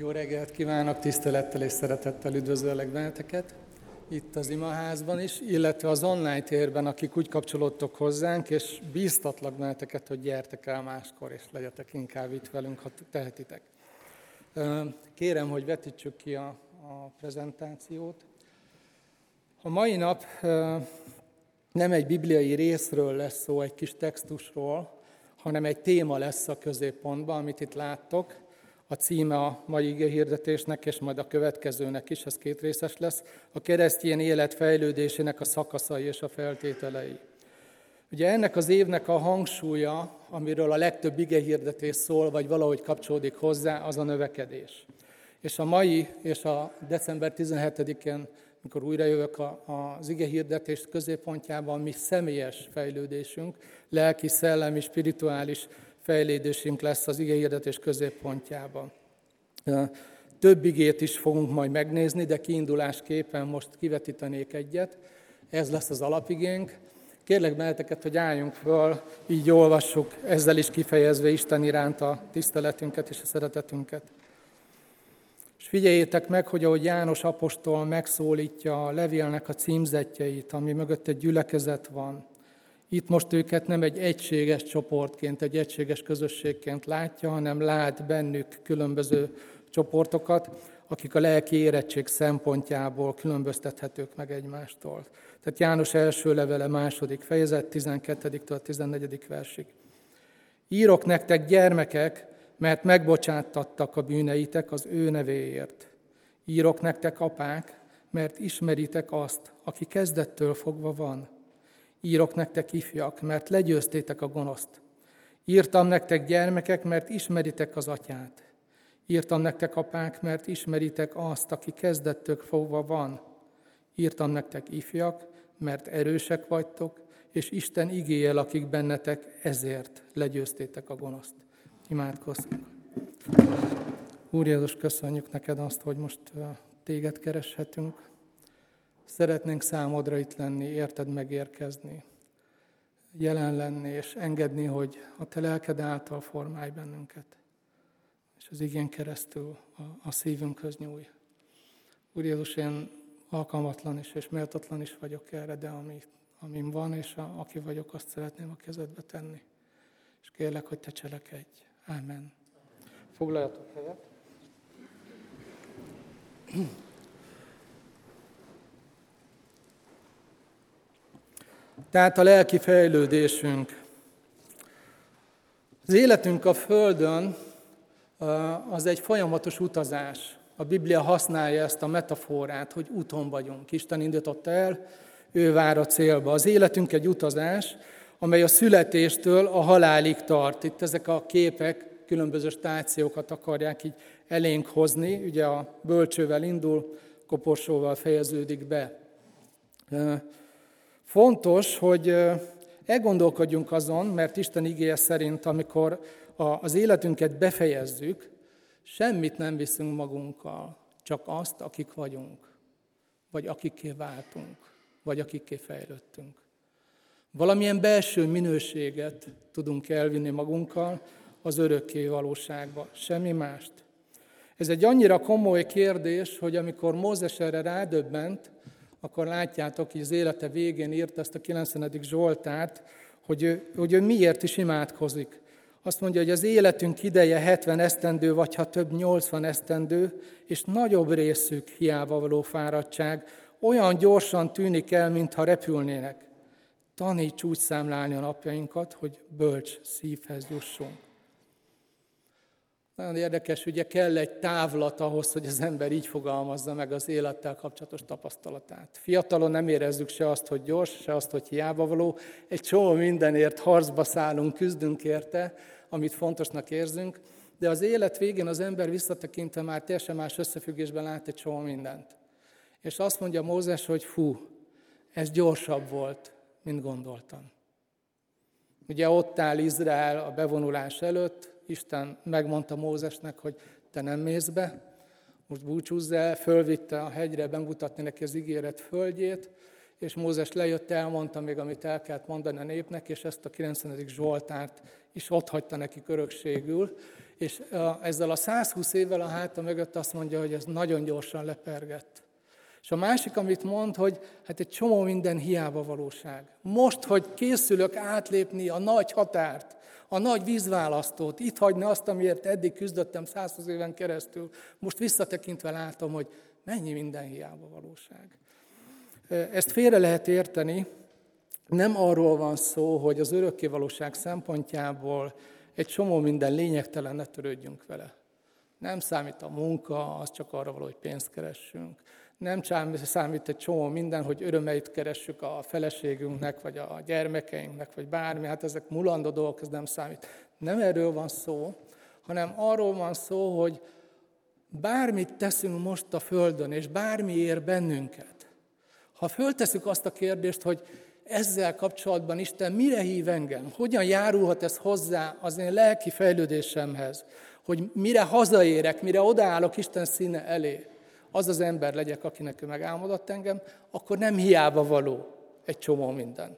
Jó reggelt kívánok, tisztelettel és szeretettel üdvözöllek benneteket itt az imaházban is, illetve az online térben, akik úgy kapcsolódtok hozzánk, és bíztatlak benneteket, hogy gyertek el máskor, és legyetek inkább itt velünk, ha tehetitek. Kérem, hogy vetítsük ki a, a prezentációt. A mai nap nem egy bibliai részről lesz szó, egy kis textusról, hanem egy téma lesz a középpontban, amit itt láttok. A címe a mai hirdetésnek, és majd a következőnek is, ez két részes lesz, a keresztény élet fejlődésének a szakaszai és a feltételei. Ugye ennek az évnek a hangsúlya, amiről a legtöbb ige hirdetés szól, vagy valahogy kapcsolódik hozzá, az a növekedés. És a mai és a december 17-én mikor újra jövök az ige hirdetés középpontjában, mi személyes fejlődésünk, lelki, szellemi, spirituális fejlődésünk lesz az ige hirdetés középpontjában. Több igét is fogunk majd megnézni, de kiindulásképpen most kivetítenék egyet. Ez lesz az alapigénk. Kérlek benneteket, hogy álljunk föl, így olvassuk, ezzel is kifejezve Isten iránt a tiszteletünket és a szeretetünket. És figyeljétek meg, hogy ahogy János apostol megszólítja a levélnek a címzetjeit, ami mögött egy gyülekezet van, itt most őket nem egy egységes csoportként, egy egységes közösségként látja, hanem lát bennük különböző csoportokat, akik a lelki érettség szempontjából különböztethetők meg egymástól. Tehát János első levele második fejezet, 12-től 14. versig. Írok nektek gyermekek, mert megbocsátattak a bűneitek az ő nevéért. Írok nektek apák, mert ismeritek azt, aki kezdettől fogva van. Írok nektek ifjak, mert legyőztétek a gonoszt. Írtam nektek gyermekek, mert ismeritek az atyát. Írtam nektek apák, mert ismeritek azt, aki kezdettől fogva van. Írtam nektek ifjak, mert erősek vagytok, és Isten igéje lakik bennetek, ezért legyőztétek a gonoszt. Imádkozzunk. Úr Jézus, köszönjük neked azt, hogy most téged kereshetünk. Szeretnénk számodra itt lenni, érted megérkezni, jelen lenni, és engedni, hogy a te lelked által formálj bennünket. És az igén keresztül a, a szívünkhöz nyúj. Úr Jézus, én alkalmatlan is és méltatlan is vagyok erre, de ami, amim van, és a, aki vagyok, azt szeretném a kezedbe tenni. És kérlek, hogy te cselekedj. Amen. Foglaljatok helyet. Tehát a lelki fejlődésünk. Az életünk a Földön az egy folyamatos utazás. A Biblia használja ezt a metaforát, hogy úton vagyunk. Isten indította el, ő vár a célba. Az életünk egy utazás, amely a születéstől a halálig tart. Itt ezek a képek különböző stációkat akarják így elénk hozni. Ugye a bölcsővel indul, koporsóval fejeződik be. Fontos, hogy elgondolkodjunk azon, mert Isten igéje szerint, amikor az életünket befejezzük, semmit nem viszünk magunkkal, csak azt, akik vagyunk, vagy akikké váltunk, vagy akikké fejlődtünk. Valamilyen belső minőséget tudunk elvinni magunkkal az örökké valóságba, semmi mást. Ez egy annyira komoly kérdés, hogy amikor Mózes erre rádöbbent, akkor látjátok, hogy az élete végén írt ezt a 90. Zsoltárt, hogy ő, hogy ő miért is imádkozik. Azt mondja, hogy az életünk ideje 70 esztendő, vagy ha több 80 esztendő, és nagyobb részük hiába való fáradtság, olyan gyorsan tűnik el, mintha repülnének. Taníts úgy számlálni a napjainkat, hogy bölcs szívhez jussunk. Nagyon érdekes, ugye kell egy távlat ahhoz, hogy az ember így fogalmazza meg az élettel kapcsolatos tapasztalatát. Fiatalon nem érezzük se azt, hogy gyors, se azt, hogy hiába való. Egy csomó mindenért harcba szállunk, küzdünk érte, amit fontosnak érzünk, de az élet végén az ember visszatekintve már teljesen más összefüggésben lát egy csomó mindent. És azt mondja Mózes, hogy fú, ez gyorsabb volt, mint gondoltam. Ugye ott áll Izrael a bevonulás előtt, Isten megmondta Mózesnek, hogy te nem mész be, most búcsúzz el, fölvitte a hegyre bemutatni neki az ígéret földjét, és Mózes lejött, elmondta még, amit el kellett mondani a népnek, és ezt a 90. Zsoltárt is ott hagyta neki örökségül, És ezzel a 120 évvel a háta mögött azt mondja, hogy ez nagyon gyorsan lepergett. És a másik, amit mond, hogy hát egy csomó minden hiába valóság. Most, hogy készülök átlépni a nagy határt, a nagy vízválasztót, itt hagyni azt, amiért eddig küzdöttem 120 éven keresztül, most visszatekintve látom, hogy mennyi minden hiába valóság. Ezt félre lehet érteni, nem arról van szó, hogy az örökkévalóság szempontjából egy csomó minden lényegtelen, ne törődjünk vele. Nem számít a munka, az csak arra való, hogy pénzt keressünk. Nem számít egy csomó minden, hogy örömeit keressük a feleségünknek, vagy a gyermekeinknek, vagy bármi. Hát ezek mulandó dolgok, ez nem számít. Nem erről van szó, hanem arról van szó, hogy bármit teszünk most a Földön, és bármi ér bennünket, ha föltesszük azt a kérdést, hogy ezzel kapcsolatban Isten mire hív engem, hogyan járulhat ez hozzá az én lelki fejlődésemhez, hogy mire hazaérek, mire odaállok Isten színe elé, az az ember legyek, akinek ő megálmodott engem, akkor nem hiába való egy csomó minden.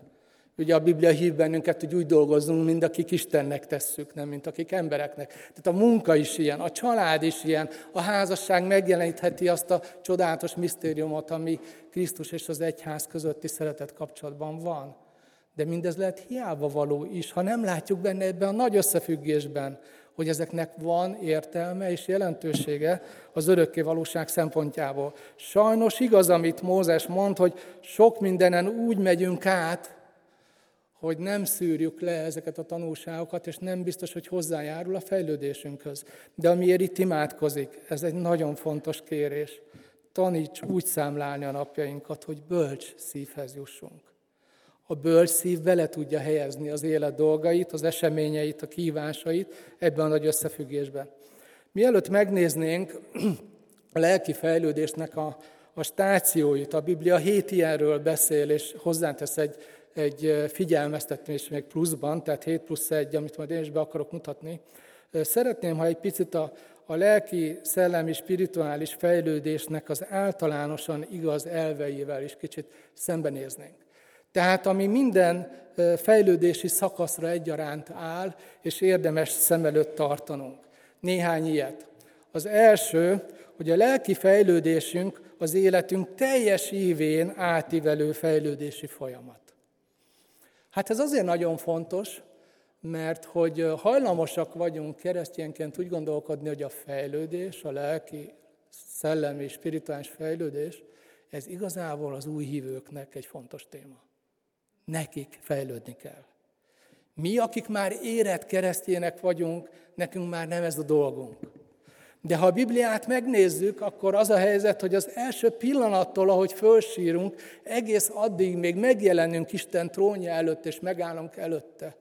Ugye a Biblia hív bennünket, hogy úgy dolgozzunk, mint akik Istennek tesszük, nem mint akik embereknek. Tehát a munka is ilyen, a család is ilyen, a házasság megjelenítheti azt a csodálatos misztériumot, ami Krisztus és az egyház közötti szeretet kapcsolatban van. De mindez lehet hiába való is, ha nem látjuk benne ebben a nagy összefüggésben, hogy ezeknek van értelme és jelentősége az örökké valóság szempontjából. Sajnos igaz, amit Mózes mond, hogy sok mindenen úgy megyünk át, hogy nem szűrjük le ezeket a tanulságokat, és nem biztos, hogy hozzájárul a fejlődésünkhöz. De amiért itt imádkozik, ez egy nagyon fontos kérés. Taníts úgy számlálni a napjainkat, hogy bölcs szívhez jussunk. A bölcs szív bele tudja helyezni az élet dolgait, az eseményeit, a kívásait ebben a nagy összefüggésben. Mielőtt megnéznénk a lelki fejlődésnek a, a stációit, a Biblia hét ilyenről beszél, és hozzátesz egy egy figyelmeztetés még pluszban, tehát 7 plusz 1, amit majd én is be akarok mutatni. Szeretném, ha egy picit a, a lelki, szellemi, spirituális fejlődésnek az általánosan igaz elveivel is kicsit szembenéznénk. Tehát ami minden fejlődési szakaszra egyaránt áll, és érdemes szem előtt tartanunk. Néhány ilyet. Az első, hogy a lelki fejlődésünk az életünk teljes évén átívelő fejlődési folyamat. Hát ez azért nagyon fontos, mert hogy hajlamosak vagyunk keresztényként úgy gondolkodni, hogy a fejlődés, a lelki, szellemi, spirituális fejlődés, ez igazából az új hívőknek egy fontos téma. Nekik fejlődni kell. Mi, akik már érett keresztjének vagyunk, nekünk már nem ez a dolgunk. De ha a Bibliát megnézzük, akkor az a helyzet, hogy az első pillanattól, ahogy fölsírunk, egész addig még megjelenünk Isten trónja előtt, és megállunk előtte.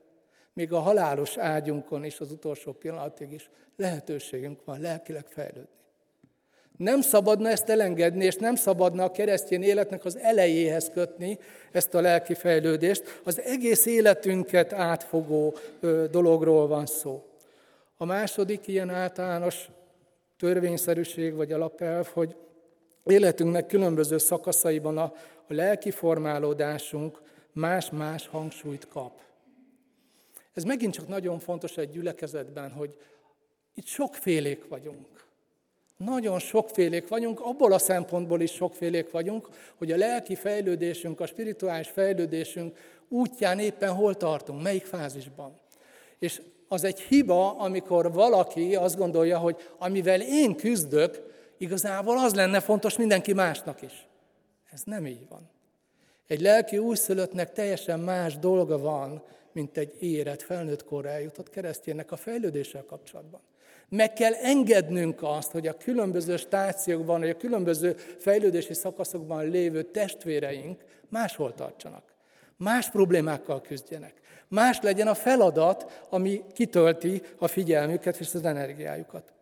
Még a halálos ágyunkon is az utolsó pillanatig is lehetőségünk van lelkileg fejlődni. Nem szabadna ezt elengedni, és nem szabadna a keresztény életnek az elejéhez kötni ezt a lelki fejlődést. Az egész életünket átfogó dologról van szó. A második ilyen általános törvényszerűség vagy alapelv, hogy életünknek különböző szakaszaiban a, a lelki formálódásunk más-más hangsúlyt kap. Ez megint csak nagyon fontos egy gyülekezetben, hogy itt sokfélék vagyunk. Nagyon sokfélék vagyunk, abból a szempontból is sokfélék vagyunk, hogy a lelki fejlődésünk, a spirituális fejlődésünk útján éppen hol tartunk, melyik fázisban. És az egy hiba, amikor valaki azt gondolja, hogy amivel én küzdök, igazából az lenne fontos mindenki másnak is. Ez nem így van. Egy lelki újszülöttnek teljesen más dolga van, mint egy érett, felnőtt korra eljutott keresztjének a fejlődéssel kapcsolatban. Meg kell engednünk azt, hogy a különböző stációkban, vagy a különböző fejlődési szakaszokban lévő testvéreink máshol tartsanak. Más problémákkal küzdjenek. Más legyen a feladat, ami kitölti a figyelmüket és az energiájukat.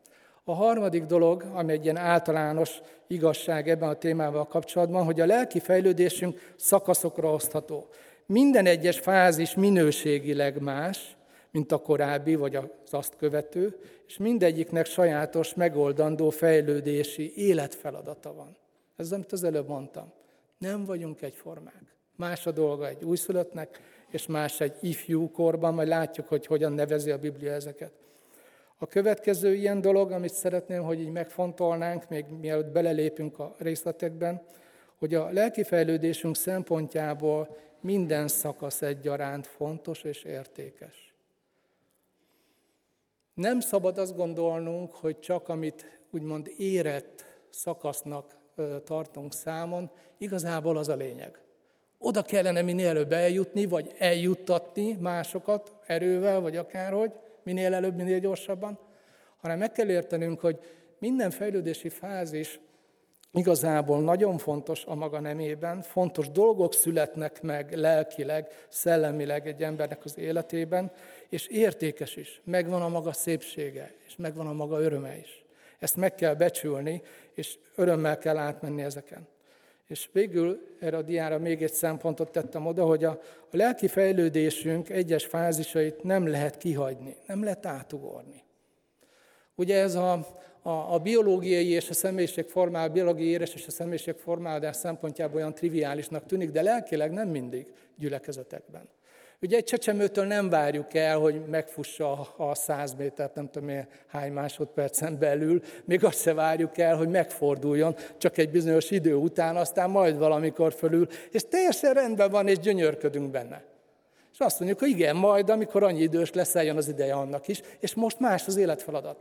A harmadik dolog, ami egy ilyen általános igazság ebben a témával kapcsolatban, hogy a lelki fejlődésünk szakaszokra osztható. Minden egyes fázis minőségileg más, mint a korábbi vagy az azt követő, és mindegyiknek sajátos, megoldandó fejlődési életfeladata van. Ez amit az előbb mondtam. Nem vagyunk egyformák. Más a dolga egy újszülöttnek, és más egy ifjú korban, majd látjuk, hogy hogyan nevezi a Biblia ezeket. A következő ilyen dolog, amit szeretném, hogy így megfontolnánk, még mielőtt belelépünk a részletekben, hogy a lelki fejlődésünk szempontjából minden szakasz egyaránt fontos és értékes. Nem szabad azt gondolnunk, hogy csak amit úgymond érett szakasznak tartunk számon, igazából az a lényeg. Oda kellene minél előbb eljutni, vagy eljuttatni másokat erővel, vagy akárhogy, minél előbb, minél gyorsabban, hanem meg kell értenünk, hogy minden fejlődési fázis igazából nagyon fontos a maga nemében, fontos dolgok születnek meg lelkileg, szellemileg egy embernek az életében, és értékes is, megvan a maga szépsége, és megvan a maga öröme is. Ezt meg kell becsülni, és örömmel kell átmenni ezeken. És végül erre a diára még egy szempontot tettem oda, hogy a, a lelki fejlődésünk egyes fázisait nem lehet kihagyni, nem lehet átugorni. Ugye ez a, a, a biológiai és a személyiségformál, a biológiai éres és a személyiségformálódás szempontjából olyan triviálisnak tűnik, de lelkileg nem mindig gyülekezetekben. Ugye egy csecsemőtől nem várjuk el, hogy megfussa a 100 métert, nem tudom én hány másodpercen belül, még azt se várjuk el, hogy megforduljon, csak egy bizonyos idő után, aztán majd valamikor fölül, és teljesen rendben van, és gyönyörködünk benne. És azt mondjuk, hogy igen, majd, amikor annyi idős lesz, eljön az ideje annak is, és most más az életfeladat.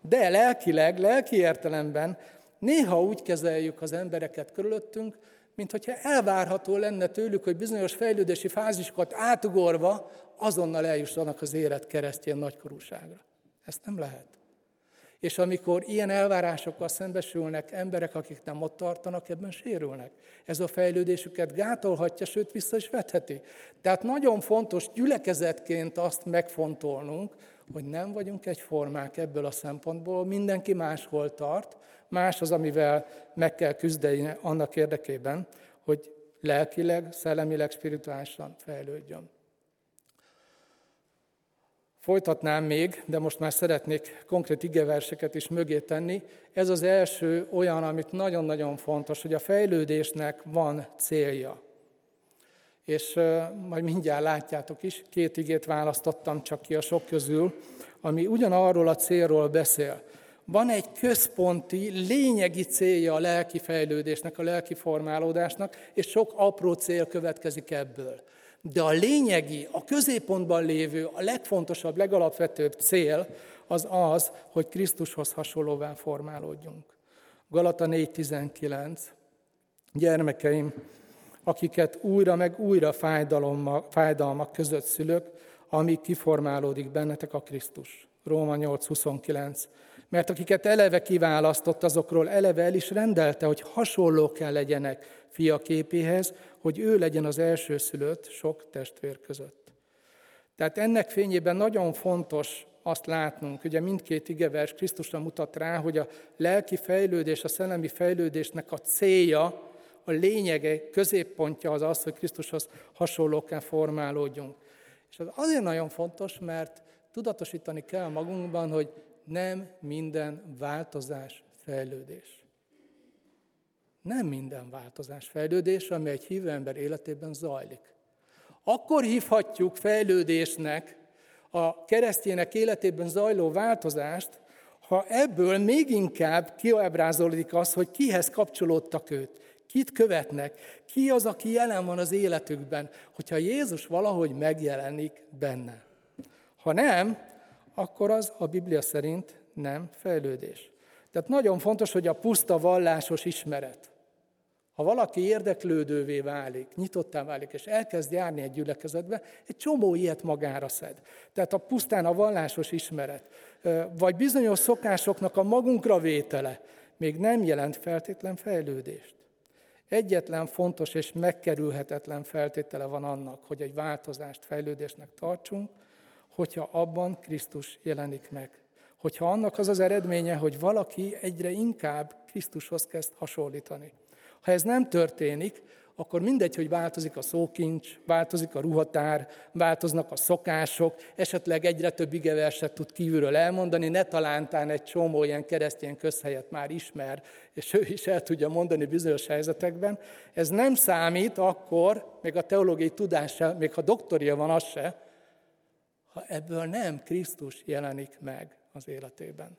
De lelkileg, lelki értelemben néha úgy kezeljük az embereket körülöttünk, mint hogyha elvárható lenne tőlük, hogy bizonyos fejlődési fázisokat átugorva azonnal eljussanak az élet keresztjén nagykorúságra. Ezt nem lehet. És amikor ilyen elvárásokkal szembesülnek emberek, akik nem ott tartanak, ebben sérülnek. Ez a fejlődésüket gátolhatja, sőt vissza is vetheti. Tehát nagyon fontos gyülekezetként azt megfontolnunk, hogy nem vagyunk egyformák ebből a szempontból, mindenki máshol tart, más az, amivel meg kell küzdeni annak érdekében, hogy lelkileg, szellemileg, spirituálisan fejlődjön. Folytatnám még, de most már szeretnék konkrét igeverseket is mögé tenni. Ez az első olyan, amit nagyon-nagyon fontos, hogy a fejlődésnek van célja. És majd mindjárt látjátok is, két igét választottam csak ki a sok közül, ami ugyanarról a célról beszél. Van egy központi, lényegi célja a lelki fejlődésnek, a lelki formálódásnak, és sok apró cél következik ebből. De a lényegi, a középpontban lévő, a legfontosabb, legalapvetőbb cél az az, hogy Krisztushoz hasonlóvá formálódjunk. Galata 4.19. Gyermekeim, akiket újra meg újra fájdalmak között szülök, amíg kiformálódik bennetek a Krisztus. Róma 8.29. Mert akiket eleve kiválasztott, azokról eleve el is rendelte, hogy hasonlók kell legyenek fia képéhez, hogy ő legyen az elsőszülött sok testvér között. Tehát ennek fényében nagyon fontos azt látnunk, ugye mindkét igevers Krisztusra mutat rá, hogy a lelki fejlődés, a szellemi fejlődésnek a célja, a lényege, középpontja az az, hogy Krisztushoz hasonlókká formálódjunk. És az azért nagyon fontos, mert tudatosítani kell magunkban, hogy nem minden változás fejlődés. Nem minden változás fejlődés, ami egy hívő ember életében zajlik. Akkor hívhatjuk fejlődésnek a keresztjének életében zajló változást, ha ebből még inkább kiábrázolódik az, hogy kihez kapcsolódtak őt, kit követnek, ki az, aki jelen van az életükben, hogyha Jézus valahogy megjelenik benne. Ha nem, akkor az a Biblia szerint nem fejlődés. Tehát nagyon fontos, hogy a puszta vallásos ismeret, ha valaki érdeklődővé válik, nyitottá válik, és elkezd járni egy gyülekezetbe, egy csomó ilyet magára szed. Tehát a pusztán a vallásos ismeret, vagy bizonyos szokásoknak a magunkra vétele még nem jelent feltétlen fejlődést. Egyetlen fontos és megkerülhetetlen feltétele van annak, hogy egy változást fejlődésnek tartsunk, hogyha abban Krisztus jelenik meg. Hogyha annak az az eredménye, hogy valaki egyre inkább Krisztushoz kezd hasonlítani. Ha ez nem történik, akkor mindegy, hogy változik a szókincs, változik a ruhatár, változnak a szokások, esetleg egyre több igeverset tud kívülről elmondani, ne talántán egy csomó ilyen keresztény közhelyet már ismer, és ő is el tudja mondani bizonyos helyzetekben. Ez nem számít akkor, még a teológiai tudása, még ha doktoria van, az se, ha ebből nem Krisztus jelenik meg az életében.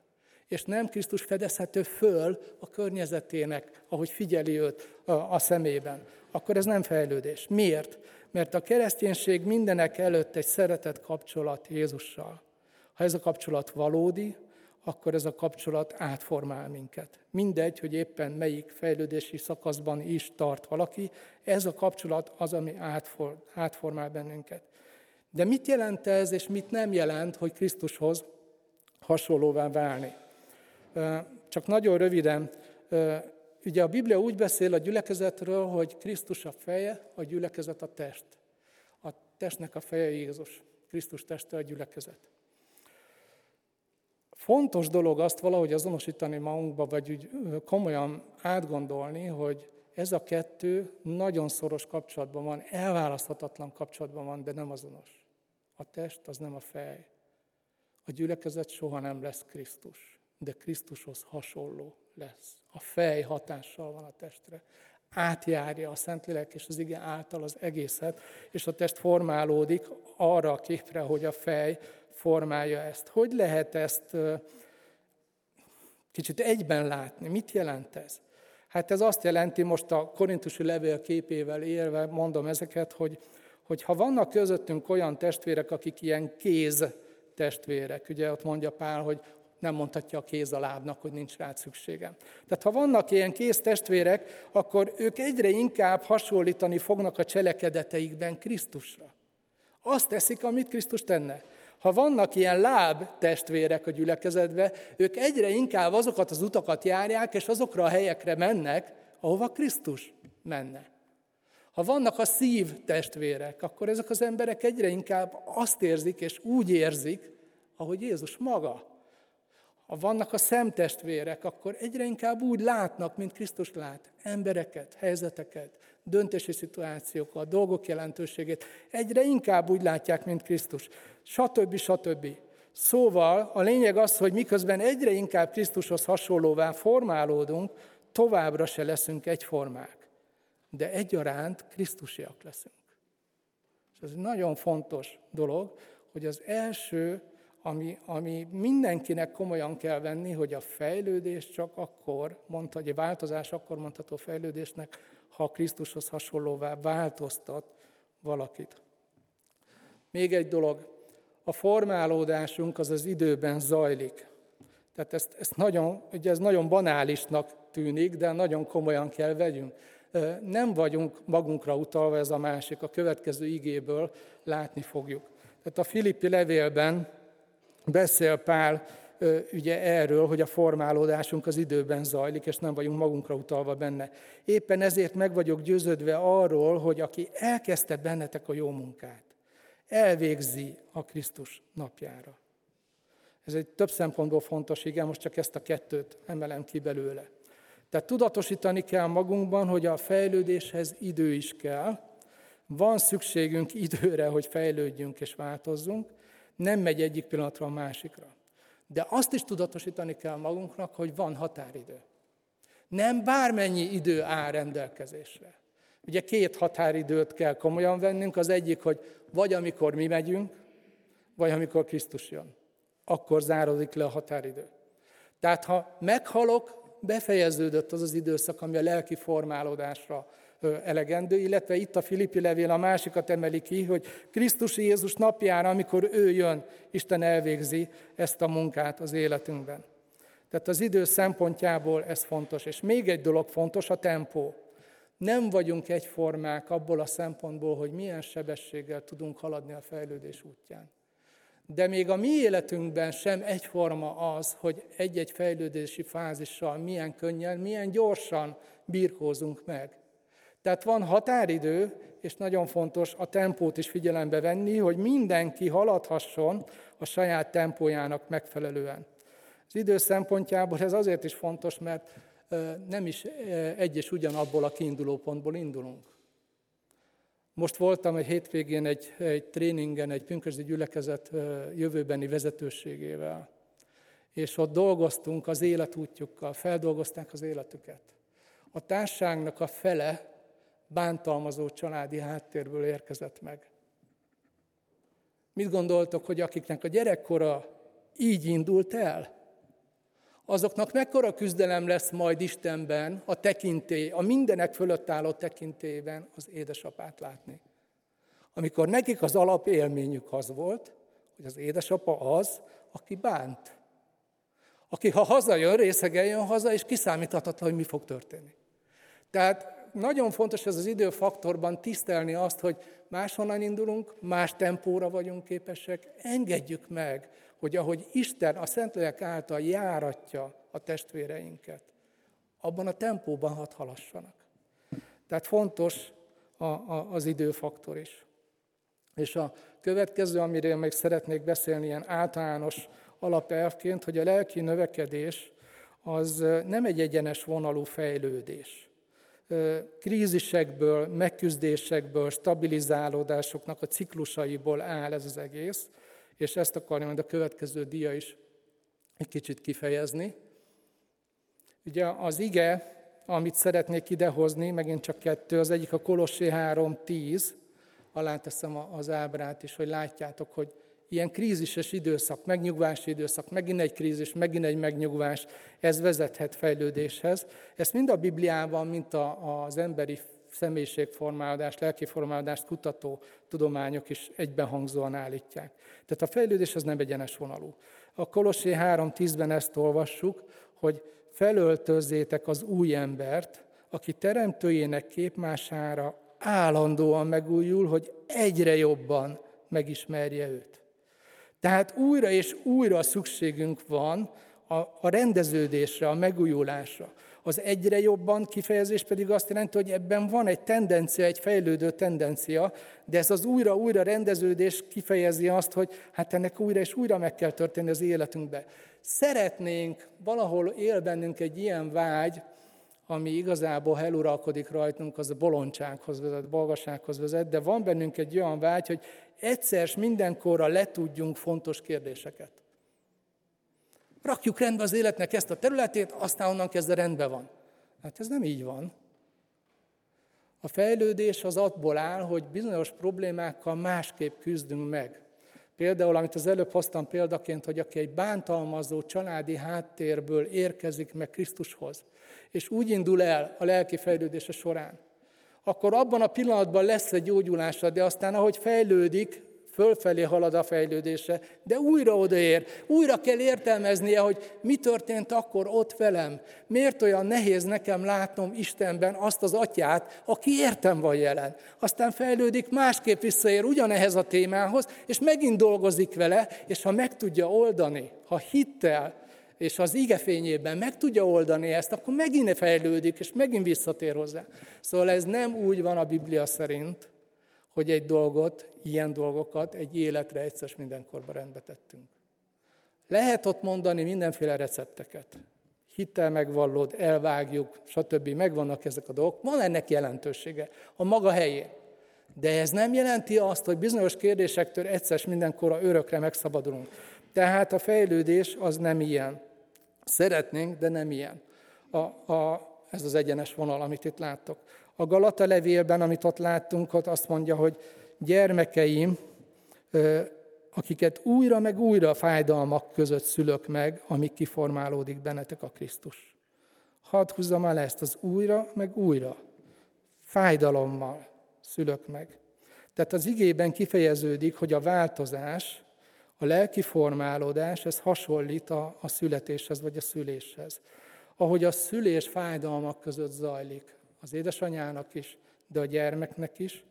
És nem Krisztus fedezhető föl a környezetének, ahogy figyeli őt a, szemében. Akkor ez nem fejlődés. Miért? Mert a kereszténység mindenek előtt egy szeretett kapcsolat Jézussal. Ha ez a kapcsolat valódi, akkor ez a kapcsolat átformál minket. Mindegy, hogy éppen melyik fejlődési szakaszban is tart valaki, ez a kapcsolat az, ami átfor, átformál bennünket. De mit jelent ez, és mit nem jelent, hogy Krisztushoz hasonlóvá válni? Csak nagyon röviden, ugye a Biblia úgy beszél a gyülekezetről, hogy Krisztus a feje, a gyülekezet a test. A testnek a feje Jézus, Krisztus teste a gyülekezet. Fontos dolog azt valahogy azonosítani magunkba, vagy úgy komolyan átgondolni, hogy ez a kettő nagyon szoros kapcsolatban van, elválaszthatatlan kapcsolatban van, de nem azonos. A test az nem a fej. A gyülekezet soha nem lesz Krisztus, de Krisztushoz hasonló lesz. A fej hatással van a testre. Átjárja a Szentlélek és az ige által az egészet, és a test formálódik arra a képre, hogy a fej formálja ezt. Hogy lehet ezt kicsit egyben látni? Mit jelent ez? Hát ez azt jelenti, most a korintusi levél képével élve mondom ezeket, hogy, hogy ha vannak közöttünk olyan testvérek, akik ilyen kéz testvérek, ugye ott mondja Pál, hogy nem mondhatja a kéz a lábnak, hogy nincs rá szükségem. Tehát ha vannak ilyen kéz testvérek, akkor ők egyre inkább hasonlítani fognak a cselekedeteikben Krisztusra. Azt teszik, amit Krisztus tenne. Ha vannak ilyen láb testvérek a gyülekezetbe, ők egyre inkább azokat az utakat járják, és azokra a helyekre mennek, ahova Krisztus menne. Ha vannak a szív testvérek, akkor ezek az emberek egyre inkább azt érzik, és úgy érzik, ahogy Jézus maga. Ha vannak a szemtestvérek, akkor egyre inkább úgy látnak, mint Krisztus lát. Embereket, helyzeteket, döntési szituációkat, dolgok jelentőségét. Egyre inkább úgy látják, mint Krisztus. Stb. stb. Szóval a lényeg az, hogy miközben egyre inkább Krisztushoz hasonlóvá formálódunk, továbbra se leszünk egyformák. De egyaránt Krisztusiak leszünk. És ez egy nagyon fontos dolog, hogy az első ami, ami mindenkinek komolyan kell venni, hogy a fejlődés csak akkor, mondta, hogy a változás akkor mondható fejlődésnek, ha Krisztushoz hasonlóvá változtat valakit. Még egy dolog, a formálódásunk az az időben zajlik. Tehát ezt, ezt nagyon, ugye ez nagyon banálisnak tűnik, de nagyon komolyan kell vegyünk. Nem vagyunk magunkra utalva, ez a másik, a következő igéből látni fogjuk. Tehát a Filippi levélben beszél Pál ugye erről, hogy a formálódásunk az időben zajlik, és nem vagyunk magunkra utalva benne. Éppen ezért meg vagyok győződve arról, hogy aki elkezdte bennetek a jó munkát, elvégzi a Krisztus napjára. Ez egy több szempontból fontos, igen, most csak ezt a kettőt emelem ki belőle. Tehát tudatosítani kell magunkban, hogy a fejlődéshez idő is kell, van szükségünk időre, hogy fejlődjünk és változzunk, nem megy egyik pillanatra a másikra. De azt is tudatosítani kell magunknak, hogy van határidő. Nem bármennyi idő áll rendelkezésre. Ugye két határidőt kell komolyan vennünk, az egyik, hogy vagy amikor mi megyünk, vagy amikor Krisztus jön. Akkor zárodik le a határidő. Tehát ha meghalok, befejeződött az az időszak, ami a lelki formálódásra elegendő, illetve itt a Filippi levél a másikat emeli ki, hogy Krisztus Jézus napjára, amikor ő jön, Isten elvégzi ezt a munkát az életünkben. Tehát az idő szempontjából ez fontos. És még egy dolog fontos, a tempó. Nem vagyunk egyformák abból a szempontból, hogy milyen sebességgel tudunk haladni a fejlődés útján. De még a mi életünkben sem egyforma az, hogy egy-egy fejlődési fázissal milyen könnyen, milyen gyorsan birkózunk meg. Tehát van határidő, és nagyon fontos a tempót is figyelembe venni, hogy mindenki haladhasson a saját tempójának megfelelően. Az idő szempontjából ez azért is fontos, mert nem is egy és ugyanabból a kiinduló pontból indulunk. Most voltam egy hétvégén egy, egy tréningen, egy pünkösdi gyülekezet jövőbeni vezetőségével, és ott dolgoztunk az életútjukkal, feldolgozták az életüket. A társágnak a fele bántalmazó családi háttérből érkezett meg. Mit gondoltok, hogy akiknek a gyerekkora így indult el. Azoknak mekkora küzdelem lesz majd Istenben a tekintély, a mindenek fölött álló tekintélyben az édesapát látni. Amikor nekik az alapélményük az volt, hogy az édesapa az, aki bánt. Aki ha hazajön, részegeljön haza, és kiszámíthatatlan, hogy mi fog történni. Tehát nagyon fontos ez az időfaktorban tisztelni azt, hogy máshonnan indulunk, más tempóra vagyunk képesek, engedjük meg, hogy ahogy Isten a Szentlélek által járatja a testvéreinket, abban a tempóban hat halassanak. Tehát fontos a, a, az időfaktor is. És a következő, amiről még szeretnék beszélni ilyen általános alapelvként, hogy a lelki növekedés az nem egy egyenes vonalú fejlődés krízisekből, megküzdésekből, stabilizálódásoknak a ciklusaiból áll ez az egész, és ezt akarja majd a következő dia is egy kicsit kifejezni. Ugye az ige, amit szeretnék idehozni, megint csak kettő, az egyik a Kolossé 3.10, alá teszem az ábrát is, hogy látjátok, hogy ilyen krízises időszak, megnyugvási időszak, megint egy krízis, megint egy megnyugvás, ez vezethet fejlődéshez. Ezt mind a Bibliában, mint a, az emberi személyiségformálódást, lelkiformálódást kutató tudományok is egybenhangzóan állítják. Tehát a fejlődés az nem egyenes vonalú. A Kolossé 3.10-ben ezt olvassuk, hogy felöltözzétek az új embert, aki teremtőjének képmására állandóan megújul, hogy egyre jobban megismerje őt. Tehát újra és újra szükségünk van a, a rendeződésre, a megújulásra. Az egyre jobban kifejezés pedig azt jelenti, hogy ebben van egy tendencia, egy fejlődő tendencia, de ez az újra-újra rendeződés kifejezi azt, hogy hát ennek újra és újra meg kell történni az életünkbe. Szeretnénk, valahol él bennünk egy ilyen vágy, ami igazából eluralkodik rajtunk, az a bolondsághoz vezet, bolgasághoz vezet, de van bennünk egy olyan vágy, hogy egyszer mindenkorra letudjunk fontos kérdéseket. Rakjuk rendbe az életnek ezt a területét, aztán onnan kezdve rendben van. Hát ez nem így van. A fejlődés az abból áll, hogy bizonyos problémákkal másképp küzdünk meg. Például, amit az előbb hoztam példaként, hogy aki egy bántalmazó családi háttérből érkezik meg Krisztushoz, és úgy indul el a lelki fejlődése során, akkor abban a pillanatban lesz egy gyógyulása, de aztán ahogy fejlődik, fölfelé halad a fejlődése, de újra odaér, újra kell értelmeznie, hogy mi történt akkor ott velem. Miért olyan nehéz nekem látnom Istenben azt az atyát, aki értem van jelen. Aztán fejlődik, másképp visszaér ugyanehez a témához, és megint dolgozik vele, és ha meg tudja oldani, ha hittel, és az igefényében meg tudja oldani ezt, akkor megint fejlődik, és megint visszatér hozzá. Szóval ez nem úgy van a Biblia szerint, hogy egy dolgot, ilyen dolgokat egy életre egyszer mindenkorban rendbe tettünk. Lehet ott mondani mindenféle recepteket. Hittel megvallod, elvágjuk, stb. Megvannak ezek a dolgok. Van ennek jelentősége a maga helyén. De ez nem jelenti azt, hogy bizonyos kérdésektől egyszer mindenkorra örökre megszabadulunk. Tehát a fejlődés az nem ilyen. Szeretnénk, de nem ilyen. A, a, ez az egyenes vonal, amit itt láttok. A Galata levélben, amit ott láttunk, ott azt mondja, hogy gyermekeim, akiket újra meg újra fájdalmak között szülök meg, amíg kiformálódik bennetek a Krisztus. Hadd húzzam el ezt az újra, meg újra. Fájdalommal szülök meg. Tehát az igében kifejeződik, hogy a változás, a lelki formálódás, ez hasonlít a, a születéshez vagy a szüléshez. Ahogy a szülés fájdalmak között zajlik, az édesanyának is, de a gyermeknek is,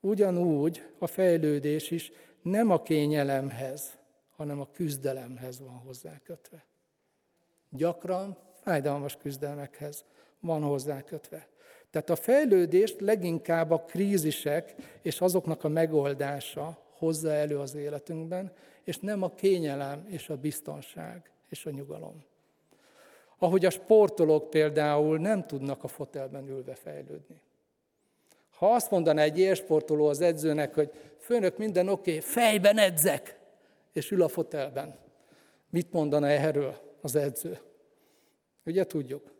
ugyanúgy a fejlődés is nem a kényelemhez, hanem a küzdelemhez van hozzákötve. Gyakran fájdalmas küzdelmekhez van hozzákötve. Tehát a fejlődést leginkább a krízisek és azoknak a megoldása hozza elő az életünkben, és nem a kényelem és a biztonság és a nyugalom. Ahogy a sportolók például nem tudnak a fotelben ülve fejlődni. Ha azt mondaná egy élsportoló az edzőnek, hogy főnök minden oké, okay, fejben edzek, és ül a fotelben, mit mondana erről az edző? Ugye tudjuk.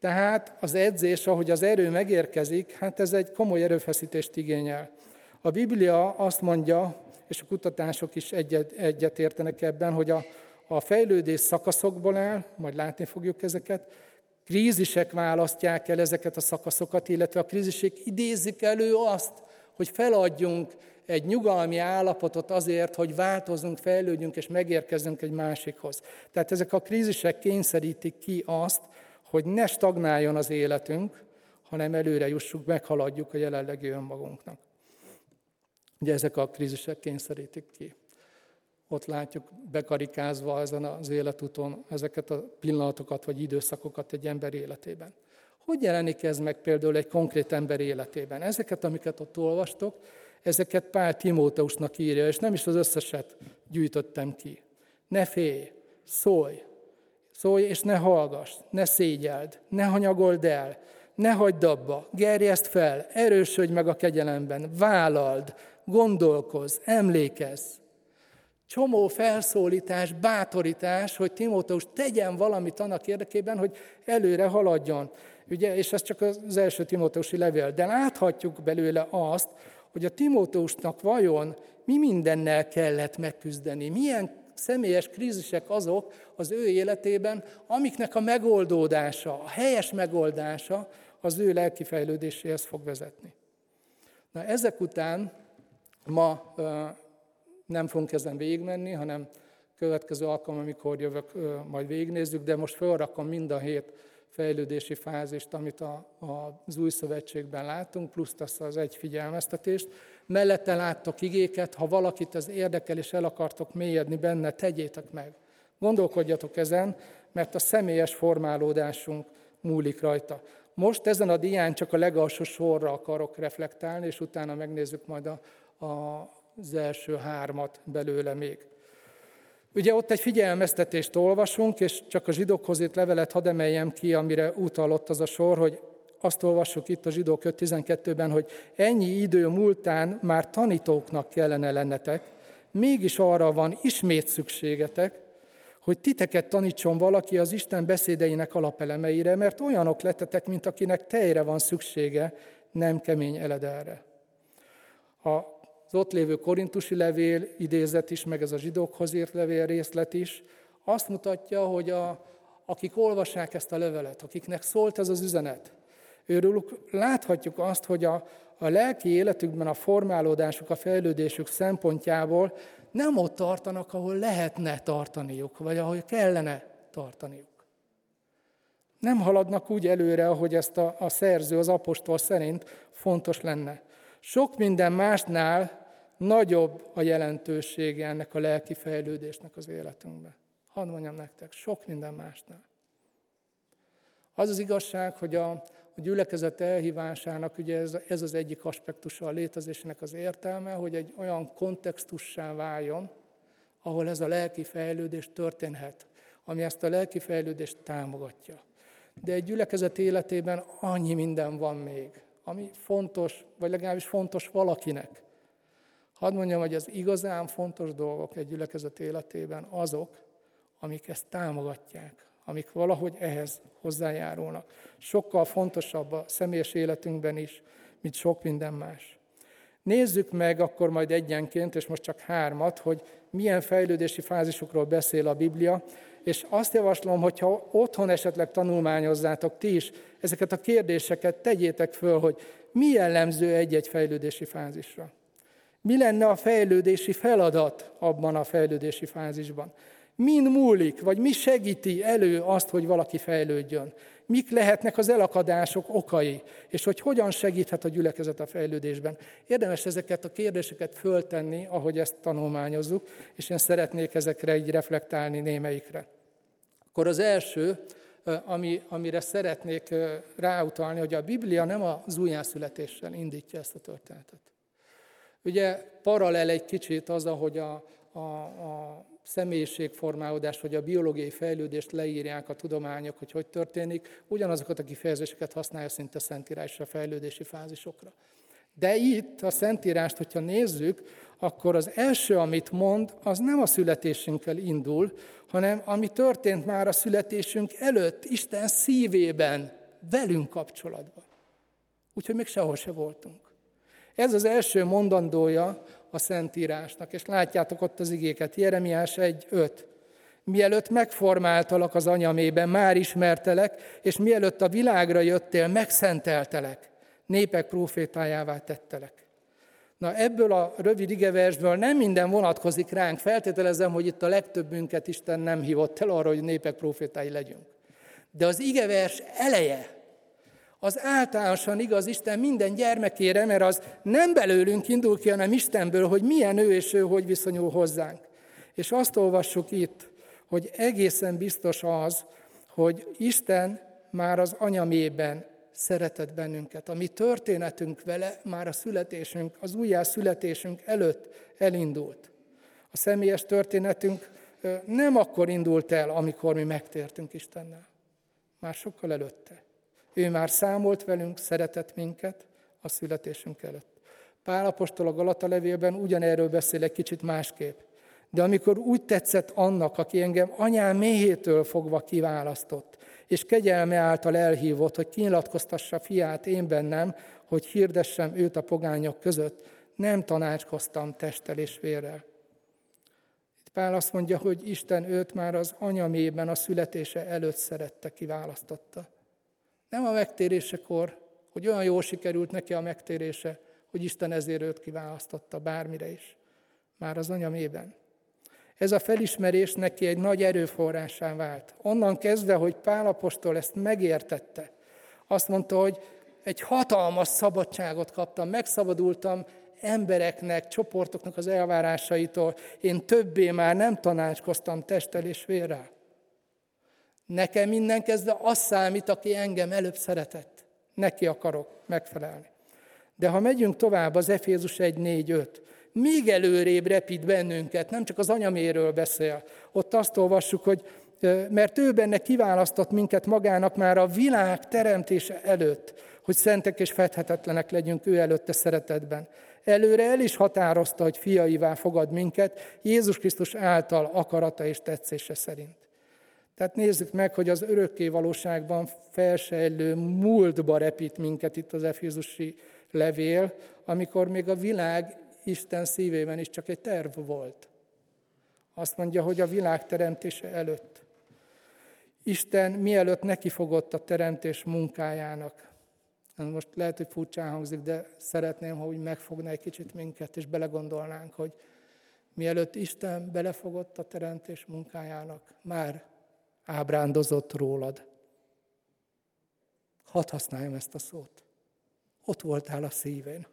Tehát az edzés, ahogy az erő megérkezik, hát ez egy komoly erőfeszítést igényel. A Biblia azt mondja, és a kutatások is egyet, értenek ebben, hogy a, a fejlődés szakaszokból áll, majd látni fogjuk ezeket, krízisek választják el ezeket a szakaszokat, illetve a krízisek idézik elő azt, hogy feladjunk egy nyugalmi állapotot azért, hogy változunk, fejlődjünk és megérkezzünk egy másikhoz. Tehát ezek a krízisek kényszerítik ki azt, hogy ne stagnáljon az életünk, hanem előre jussuk, meghaladjuk a jelenlegi önmagunknak. Ugye ezek a krízisek kényszerítik ki. Ott látjuk bekarikázva ezen az életúton ezeket a pillanatokat vagy időszakokat egy ember életében. Hogy jelenik ez meg például egy konkrét ember életében? Ezeket, amiket ott olvastok, ezeket Pál Timóteusnak írja, és nem is az összeset gyűjtöttem ki. Ne félj, szólj, szólj és ne hallgass, ne szégyeld, ne hanyagold el, ne hagyd abba, gerjezd fel, erősödj meg a kegyelemben, vállald, gondolkozz, emlékezz. Csomó felszólítás, bátorítás, hogy Timóteus tegyen valamit annak érdekében, hogy előre haladjon. Ugye, és ez csak az első Timóteusi levél. De láthatjuk belőle azt, hogy a Timóteusnak vajon mi mindennel kellett megküzdeni, milyen személyes krízisek azok az ő életében, amiknek a megoldódása, a helyes megoldása az ő lelki fejlődéséhez fog vezetni. Na ezek után ma nem fogunk ezen végigmenni, hanem következő alkalom, amikor jövök, majd végignézzük, de most felrakom mind a hét fejlődési fázist, amit a, a, az új szövetségben látunk, plusz azt az egy figyelmeztetést. Mellette láttok igéket, ha valakit ez érdekel, és el akartok mélyedni benne, tegyétek meg. Gondolkodjatok ezen, mert a személyes formálódásunk múlik rajta. Most ezen a dián csak a legalsó sorra akarok reflektálni, és utána megnézzük majd a, az első hármat belőle még. Ugye ott egy figyelmeztetést olvasunk, és csak a zsidókhoz írt levelet hadd emeljem ki, amire utalott az a sor, hogy azt olvassuk itt a zsidók 5.12-ben, hogy ennyi idő múltán már tanítóknak kellene lennetek, mégis arra van ismét szükségetek, hogy titeket tanítson valaki az Isten beszédeinek alapelemeire, mert olyanok lettetek, mint akinek tejre van szüksége, nem kemény eledelre. A az ott lévő korintusi levél idézet is, meg ez a zsidókhoz írt levél részlet is, azt mutatja, hogy a, akik olvassák ezt a levelet, akiknek szólt ez az üzenet, őrülük láthatjuk azt, hogy a, a lelki életükben a formálódásuk, a fejlődésük szempontjából nem ott tartanak, ahol lehetne tartaniuk, vagy ahol kellene tartaniuk. Nem haladnak úgy előre, ahogy ezt a, a szerző, az apostol szerint fontos lenne. Sok minden másnál nagyobb a jelentősége ennek a lelki fejlődésnek az életünkben. Hadd mondjam nektek, sok minden másnál. Az az igazság, hogy a, a gyülekezet elhívásának ugye ez, ez az egyik aspektusa a létezésnek az értelme, hogy egy olyan kontextussá váljon, ahol ez a lelki fejlődés történhet, ami ezt a lelki fejlődést támogatja. De egy gyülekezet életében annyi minden van még, ami fontos, vagy legalábbis fontos valakinek. Hadd mondjam, hogy az igazán fontos dolgok egy gyülekezet életében azok, amik ezt támogatják, amik valahogy ehhez hozzájárulnak. Sokkal fontosabb a személyes életünkben is, mint sok minden más. Nézzük meg akkor majd egyenként, és most csak hármat, hogy milyen fejlődési fázisokról beszél a Biblia, és azt javaslom, hogyha otthon esetleg tanulmányozzátok ti is ezeket a kérdéseket, tegyétek föl, hogy mi jellemző egy-egy fejlődési fázisra. Mi lenne a fejlődési feladat abban a fejlődési fázisban? Min múlik, vagy mi segíti elő azt, hogy valaki fejlődjön? Mik lehetnek az elakadások okai, és hogy hogyan segíthet a gyülekezet a fejlődésben? Érdemes ezeket a kérdéseket föltenni, ahogy ezt tanulmányozzuk, és én szeretnék ezekre így reflektálni némelyikre. Akkor az első, ami, amire szeretnék ráutalni, hogy a Biblia nem az újjászületéssel indítja ezt a történetet. Ugye paralel egy kicsit az, ahogy a, a, a személyiségformálódás, vagy a biológiai fejlődést leírják a tudományok, hogy hogy történik, ugyanazokat a kifejezéseket használja szinte Szentírás a fejlődési fázisokra. De itt a Szentírást, hogyha nézzük, akkor az első, amit mond, az nem a születésünkkel indul, hanem ami történt már a születésünk előtt, Isten szívében, velünk kapcsolatban. Úgyhogy még sehol se voltunk. Ez az első mondandója a Szentírásnak, és látjátok ott az igéket, Jeremiás 1.5. Mielőtt megformáltalak az anyamében, már ismertelek, és mielőtt a világra jöttél, megszenteltelek, népek profétájává tettelek. Na ebből a rövid igeversből nem minden vonatkozik ránk. Feltételezem, hogy itt a legtöbbünket Isten nem hívott el arra, hogy népek profétái legyünk. De az igevers eleje, az általánosan igaz Isten minden gyermekére, mert az nem belőlünk indul ki, hanem Istenből, hogy milyen ő és ő hogy viszonyul hozzánk. És azt olvassuk itt, hogy egészen biztos az, hogy Isten már az anyamében szeretett bennünket. A mi történetünk vele már a születésünk, az születésünk előtt elindult. A személyes történetünk nem akkor indult el, amikor mi megtértünk Istennel. Már sokkal előtte. Ő már számolt velünk, szeretett minket a születésünk előtt. Pál apostol a Galata levélben ugyanerről beszél egy kicsit másképp. De amikor úgy tetszett annak, aki engem anyám méhétől fogva kiválasztott, és kegyelme által elhívott, hogy kinyilatkoztassa fiát én bennem, hogy hirdessem őt a pogányok között, nem tanácskoztam testtel és vérrel. Itt Pál azt mondja, hogy Isten őt már az anyamében a születése előtt szerette, kiválasztotta. Nem a megtérésekor, hogy olyan jól sikerült neki a megtérése, hogy Isten ezért őt kiválasztotta bármire is. Már az anyamében. Ez a felismerés neki egy nagy erőforrásá vált. Onnan kezdve, hogy Pál apostol ezt megértette, azt mondta, hogy egy hatalmas szabadságot kaptam, megszabadultam embereknek, csoportoknak az elvárásaitól. Én többé már nem tanácskoztam testtel és vérrel. Nekem minden kezdve az számít, aki engem előbb szeretett. Neki akarok megfelelni. De ha megyünk tovább az Efézus 1, 4, 5, még előrébb repít bennünket, nem csak az anyaméről beszél. Ott azt olvassuk, hogy mert ő benne kiválasztott minket magának már a világ teremtése előtt, hogy szentek és fedhetetlenek legyünk ő előtte szeretetben. Előre el is határozta, hogy fiaivá fogad minket, Jézus Krisztus által akarata és tetszése szerint. Tehát nézzük meg, hogy az örökké valóságban felsejlő múltba repít minket itt az Efézusi levél, amikor még a világ Isten szívében is csak egy terv volt. Azt mondja, hogy a világ teremtése előtt. Isten mielőtt nekifogott a teremtés munkájának. Most lehet, hogy furcsán hangzik, de szeretném, ha úgy megfogna egy kicsit minket, és belegondolnánk, hogy mielőtt Isten belefogott a teremtés munkájának, már ábrándozott rólad. Hadd használjam ezt a szót. Ott voltál a szívén.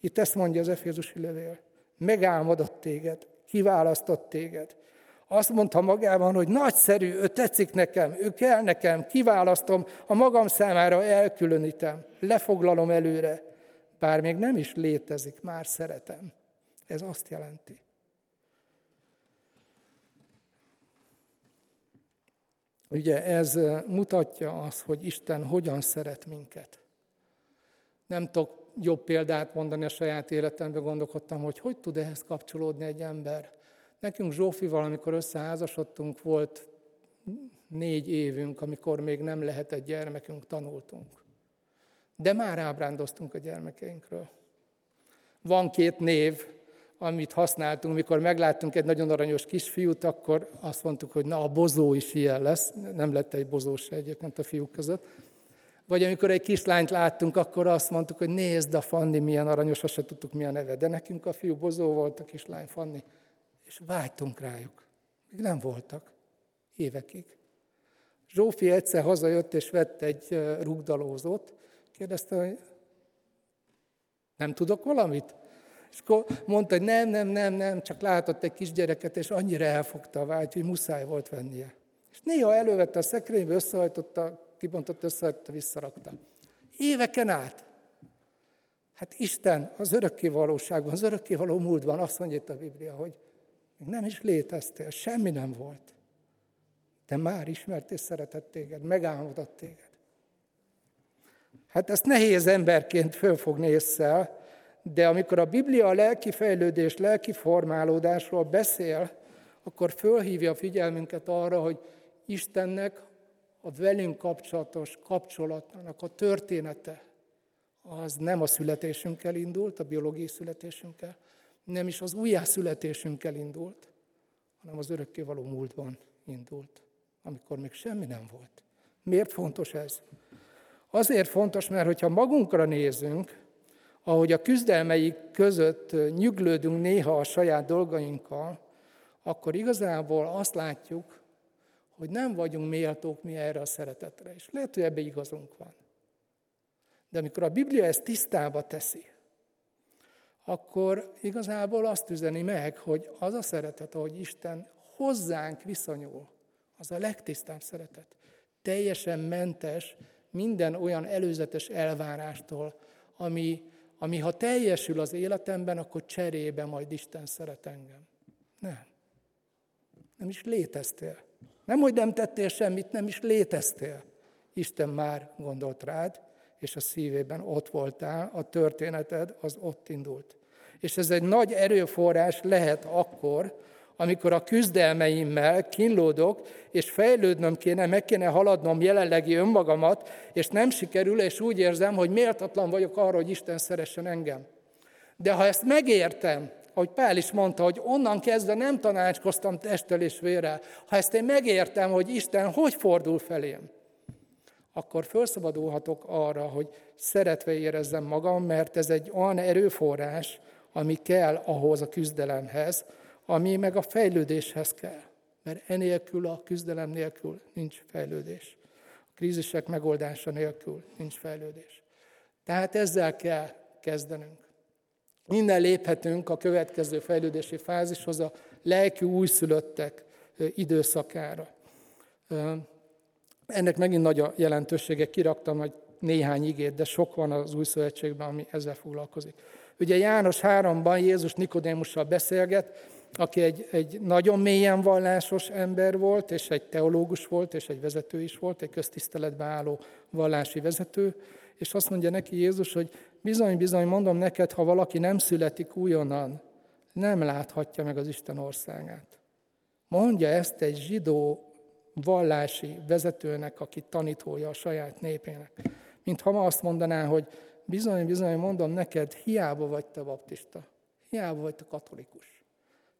Itt ezt mondja az Efézusi levél. Megálmodott téged, kiválasztott téged. Azt mondta magában, hogy nagyszerű, ő tetszik nekem, ő kell nekem, kiválasztom, a magam számára elkülönítem, lefoglalom előre. Bár még nem is létezik, már szeretem. Ez azt jelenti. Ugye ez mutatja azt, hogy Isten hogyan szeret minket. Nem tudok jobb példát mondani a saját életemben, gondolkodtam, hogy hogy tud ehhez kapcsolódni egy ember. Nekünk Zsófival, amikor összeházasodtunk, volt négy évünk, amikor még nem lehetett gyermekünk, tanultunk. De már ábrándoztunk a gyermekeinkről. Van két név, amit használtunk, mikor megláttunk egy nagyon aranyos kisfiút, akkor azt mondtuk, hogy na a bozó is ilyen lesz. Nem lett egy bozó se egyébként a fiúk között. Vagy amikor egy kislányt láttunk, akkor azt mondtuk, hogy nézd a Fanni milyen aranyos, azt se tudtuk mi a neve. De nekünk a fiú Bozó volt, a kislány Fanni. És vágytunk rájuk. Még nem voltak. Évekig. Zsófi egyszer hazajött és vett egy rugdalózót. Kérdezte, hogy nem tudok valamit? És akkor mondta, hogy nem, nem, nem, nem, csak látott egy kisgyereket, és annyira elfogta a vágy, hogy muszáj volt vennie. És néha elővette a szekrénybe, összehajtotta, kibontott össze, visszarakta. Éveken át. Hát Isten az örökké valóságban, az örökké való múltban azt mondja itt a Biblia, hogy nem is léteztél, semmi nem volt. De már ismert és szeretett téged, megálmodott téged. Hát ezt nehéz emberként fölfogni észre, de amikor a Biblia a lelki fejlődés, lelki formálódásról beszél, akkor fölhívja a figyelmünket arra, hogy Istennek a velünk kapcsolatos kapcsolatnak a története az nem a születésünkkel indult, a biológiai születésünkkel, nem is az újjászületésünkkel indult, hanem az örökkévaló múltban indult, amikor még semmi nem volt. Miért fontos ez? Azért fontos, mert hogyha magunkra nézünk, ahogy a küzdelmeik között nyüglődünk néha a saját dolgainkkal, akkor igazából azt látjuk, hogy nem vagyunk méltók mi erre a szeretetre. És lehet, hogy ebbe igazunk van. De amikor a Biblia ezt tisztába teszi, akkor igazából azt üzeni meg, hogy az a szeretet, ahogy Isten hozzánk viszonyul, az a legtisztább szeretet. Teljesen mentes minden olyan előzetes elvárástól, ami, ami ha teljesül az életemben, akkor cserébe majd Isten szeret engem. Nem. Nem is léteztél. Nem, hogy nem tettél semmit, nem is léteztél. Isten már gondolt rád, és a szívében ott voltál, a történeted az ott indult. És ez egy nagy erőforrás lehet akkor, amikor a küzdelmeimmel kínlódok, és fejlődnöm kéne, meg kéne haladnom jelenlegi önmagamat, és nem sikerül, és úgy érzem, hogy méltatlan vagyok arra, hogy Isten szeressen engem. De ha ezt megértem, ahogy Pál is mondta, hogy onnan kezdve nem tanácskoztam testtel és vérrel, ha ezt én megértem, hogy Isten hogy fordul felém, akkor felszabadulhatok arra, hogy szeretve érezzem magam, mert ez egy olyan erőforrás, ami kell ahhoz a küzdelemhez, ami meg a fejlődéshez kell. Mert enélkül, a küzdelem nélkül nincs fejlődés. A krízisek megoldása nélkül nincs fejlődés. Tehát ezzel kell kezdenünk. Minden léphetünk a következő fejlődési fázishoz, a lelki újszülöttek időszakára. Ennek megint nagy a jelentősége, kiraktam egy néhány igét, de sok van az új szövetségben, ami ezzel foglalkozik. Ugye János 3-ban Jézus Nikodémussal beszélget, aki egy, egy nagyon mélyen vallásos ember volt, és egy teológus volt, és egy vezető is volt, egy köztiszteletbe álló vallási vezető, és azt mondja neki Jézus, hogy bizony, bizony, mondom neked, ha valaki nem születik újonnan, nem láthatja meg az Isten országát. Mondja ezt egy zsidó vallási vezetőnek, aki tanítója a saját népének. Mint ha ma azt mondaná, hogy bizony, bizony, mondom neked, hiába vagy te baptista, hiába vagy te katolikus.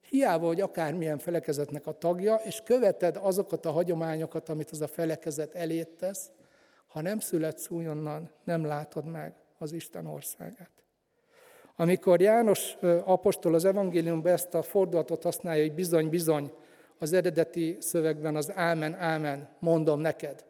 Hiába, hogy akármilyen felekezetnek a tagja, és követed azokat a hagyományokat, amit az a felekezet elét tesz, ha nem születsz újonnan, nem látod meg az Isten országát. Amikor János apostol az evangéliumban ezt a fordulatot használja, hogy bizony, bizony, az eredeti szövegben az ámen, ámen, mondom neked,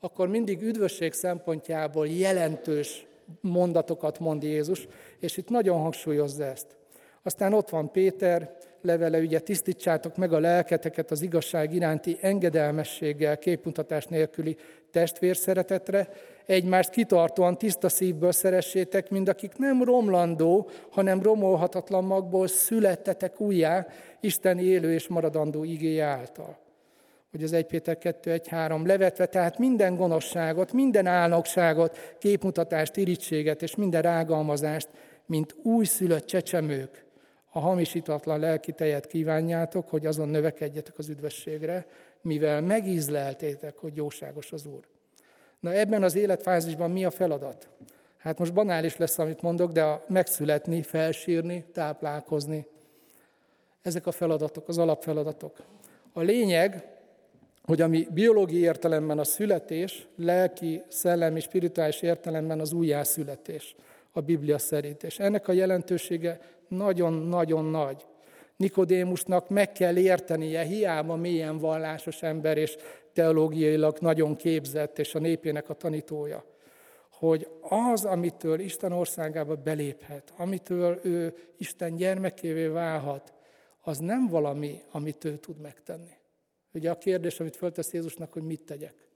akkor mindig üdvösség szempontjából jelentős mondatokat mond Jézus, és itt nagyon hangsúlyozza ezt. Aztán ott van Péter levele, ugye tisztítsátok meg a lelketeket az igazság iránti engedelmességgel, képmutatás nélküli testvérszeretetre, egymást kitartóan tiszta szívből szeressétek, mind akik nem romlandó, hanem romolhatatlan magból születtetek újjá, Isten élő és maradandó igéje által. Hogy az 1 Péter 2, 1, 3 levetve, tehát minden gonoszságot, minden álnokságot, képmutatást, irítséget és minden rágalmazást, mint újszülött csecsemők, a hamisítatlan lelki tejet kívánjátok, hogy azon növekedjetek az üdvösségre, mivel megízleltétek, hogy jóságos az Úr. Na ebben az életfázisban mi a feladat? Hát most banális lesz, amit mondok, de a megszületni, felsírni, táplálkozni. Ezek a feladatok, az alapfeladatok. A lényeg, hogy ami biológiai értelemben a születés, lelki, szellemi, spirituális értelemben az újjászületés a Biblia szerint. És ennek a jelentősége nagyon-nagyon nagy. Nikodémusnak meg kell értenie, hiába mélyen vallásos ember és teológiailag nagyon képzett, és a népének a tanítója, hogy az, amitől Isten országába beléphet, amitől ő Isten gyermekévé válhat, az nem valami, amit ő tud megtenni. Ugye a kérdés, amit föltesz Jézusnak, hogy mit tegyek.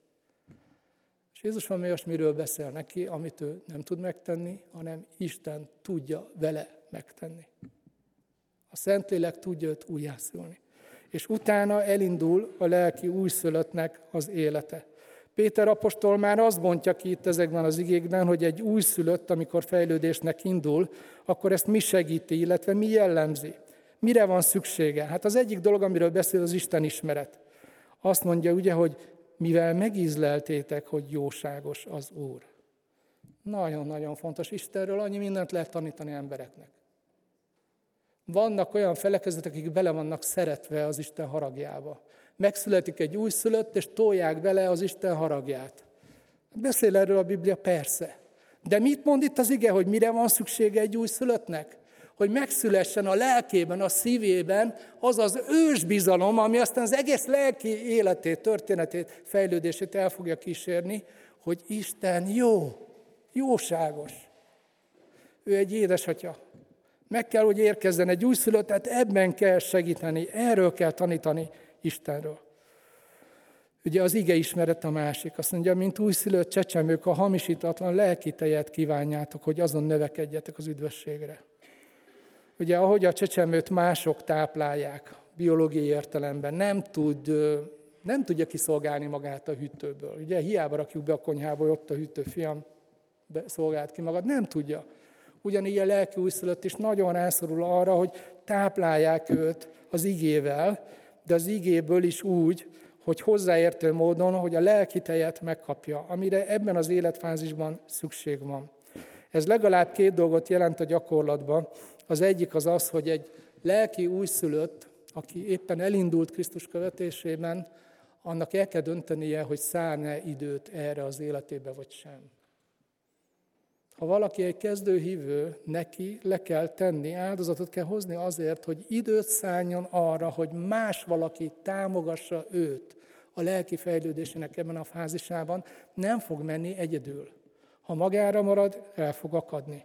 És Jézus van olyasmiről beszél neki, amit ő nem tud megtenni, hanem Isten tudja vele megtenni. A Szentlélek tudja őt újjászülni. És utána elindul a lelki újszülöttnek az élete. Péter apostol már azt mondja ki itt ezekben az igékben, hogy egy újszülött, amikor fejlődésnek indul, akkor ezt mi segíti, illetve mi jellemzi. Mire van szüksége? Hát az egyik dolog, amiről beszél, az Isten ismeret. Azt mondja ugye, hogy mivel megízleltétek, hogy jóságos az Úr. Nagyon-nagyon fontos. Istenről annyi mindent lehet tanítani embereknek. Vannak olyan felekezetek, akik bele vannak szeretve az Isten haragjába. Megszületik egy újszülött, és tolják bele az Isten haragját. Beszél erről a Biblia, persze. De mit mond itt az ige, hogy mire van szüksége egy újszülöttnek? Hogy megszülessen a lelkében, a szívében az az ősbizalom, ami aztán az egész lelki életét, történetét, fejlődését el fogja kísérni, hogy Isten jó, jóságos. Ő egy édesatya. Meg kell, hogy érkezzen egy újszülött, tehát ebben kell segíteni, erről kell tanítani Istenről. Ugye az ige ismeret a másik. Azt mondja, mint újszülött csecsemők, a hamisítatlan lelki tejet kívánjátok, hogy azon növekedjetek az üdvösségre. Ugye ahogy a csecsemőt mások táplálják, biológiai értelemben, nem, tud, nem tudja kiszolgálni magát a hűtőből. Ugye hiába rakjuk be a konyhába, hogy ott a hűtő, fiam, szolgált ki magad, nem tudja. Ugyanígy a lelki újszülött is nagyon rászorul arra, hogy táplálják őt az igével, de az igéből is úgy, hogy hozzáértő módon, hogy a lelki tejet megkapja, amire ebben az életfázisban szükség van. Ez legalább két dolgot jelent a gyakorlatban. Az egyik az az, hogy egy lelki újszülött, aki éppen elindult Krisztus követésében, annak el kell döntenie, hogy szárne időt erre az életébe, vagy sem. Ha valaki egy kezdő hívő, neki le kell tenni, áldozatot kell hozni azért, hogy időt szálljon arra, hogy más valaki támogassa őt a lelki fejlődésének ebben a fázisában, nem fog menni egyedül. Ha magára marad, el fog akadni.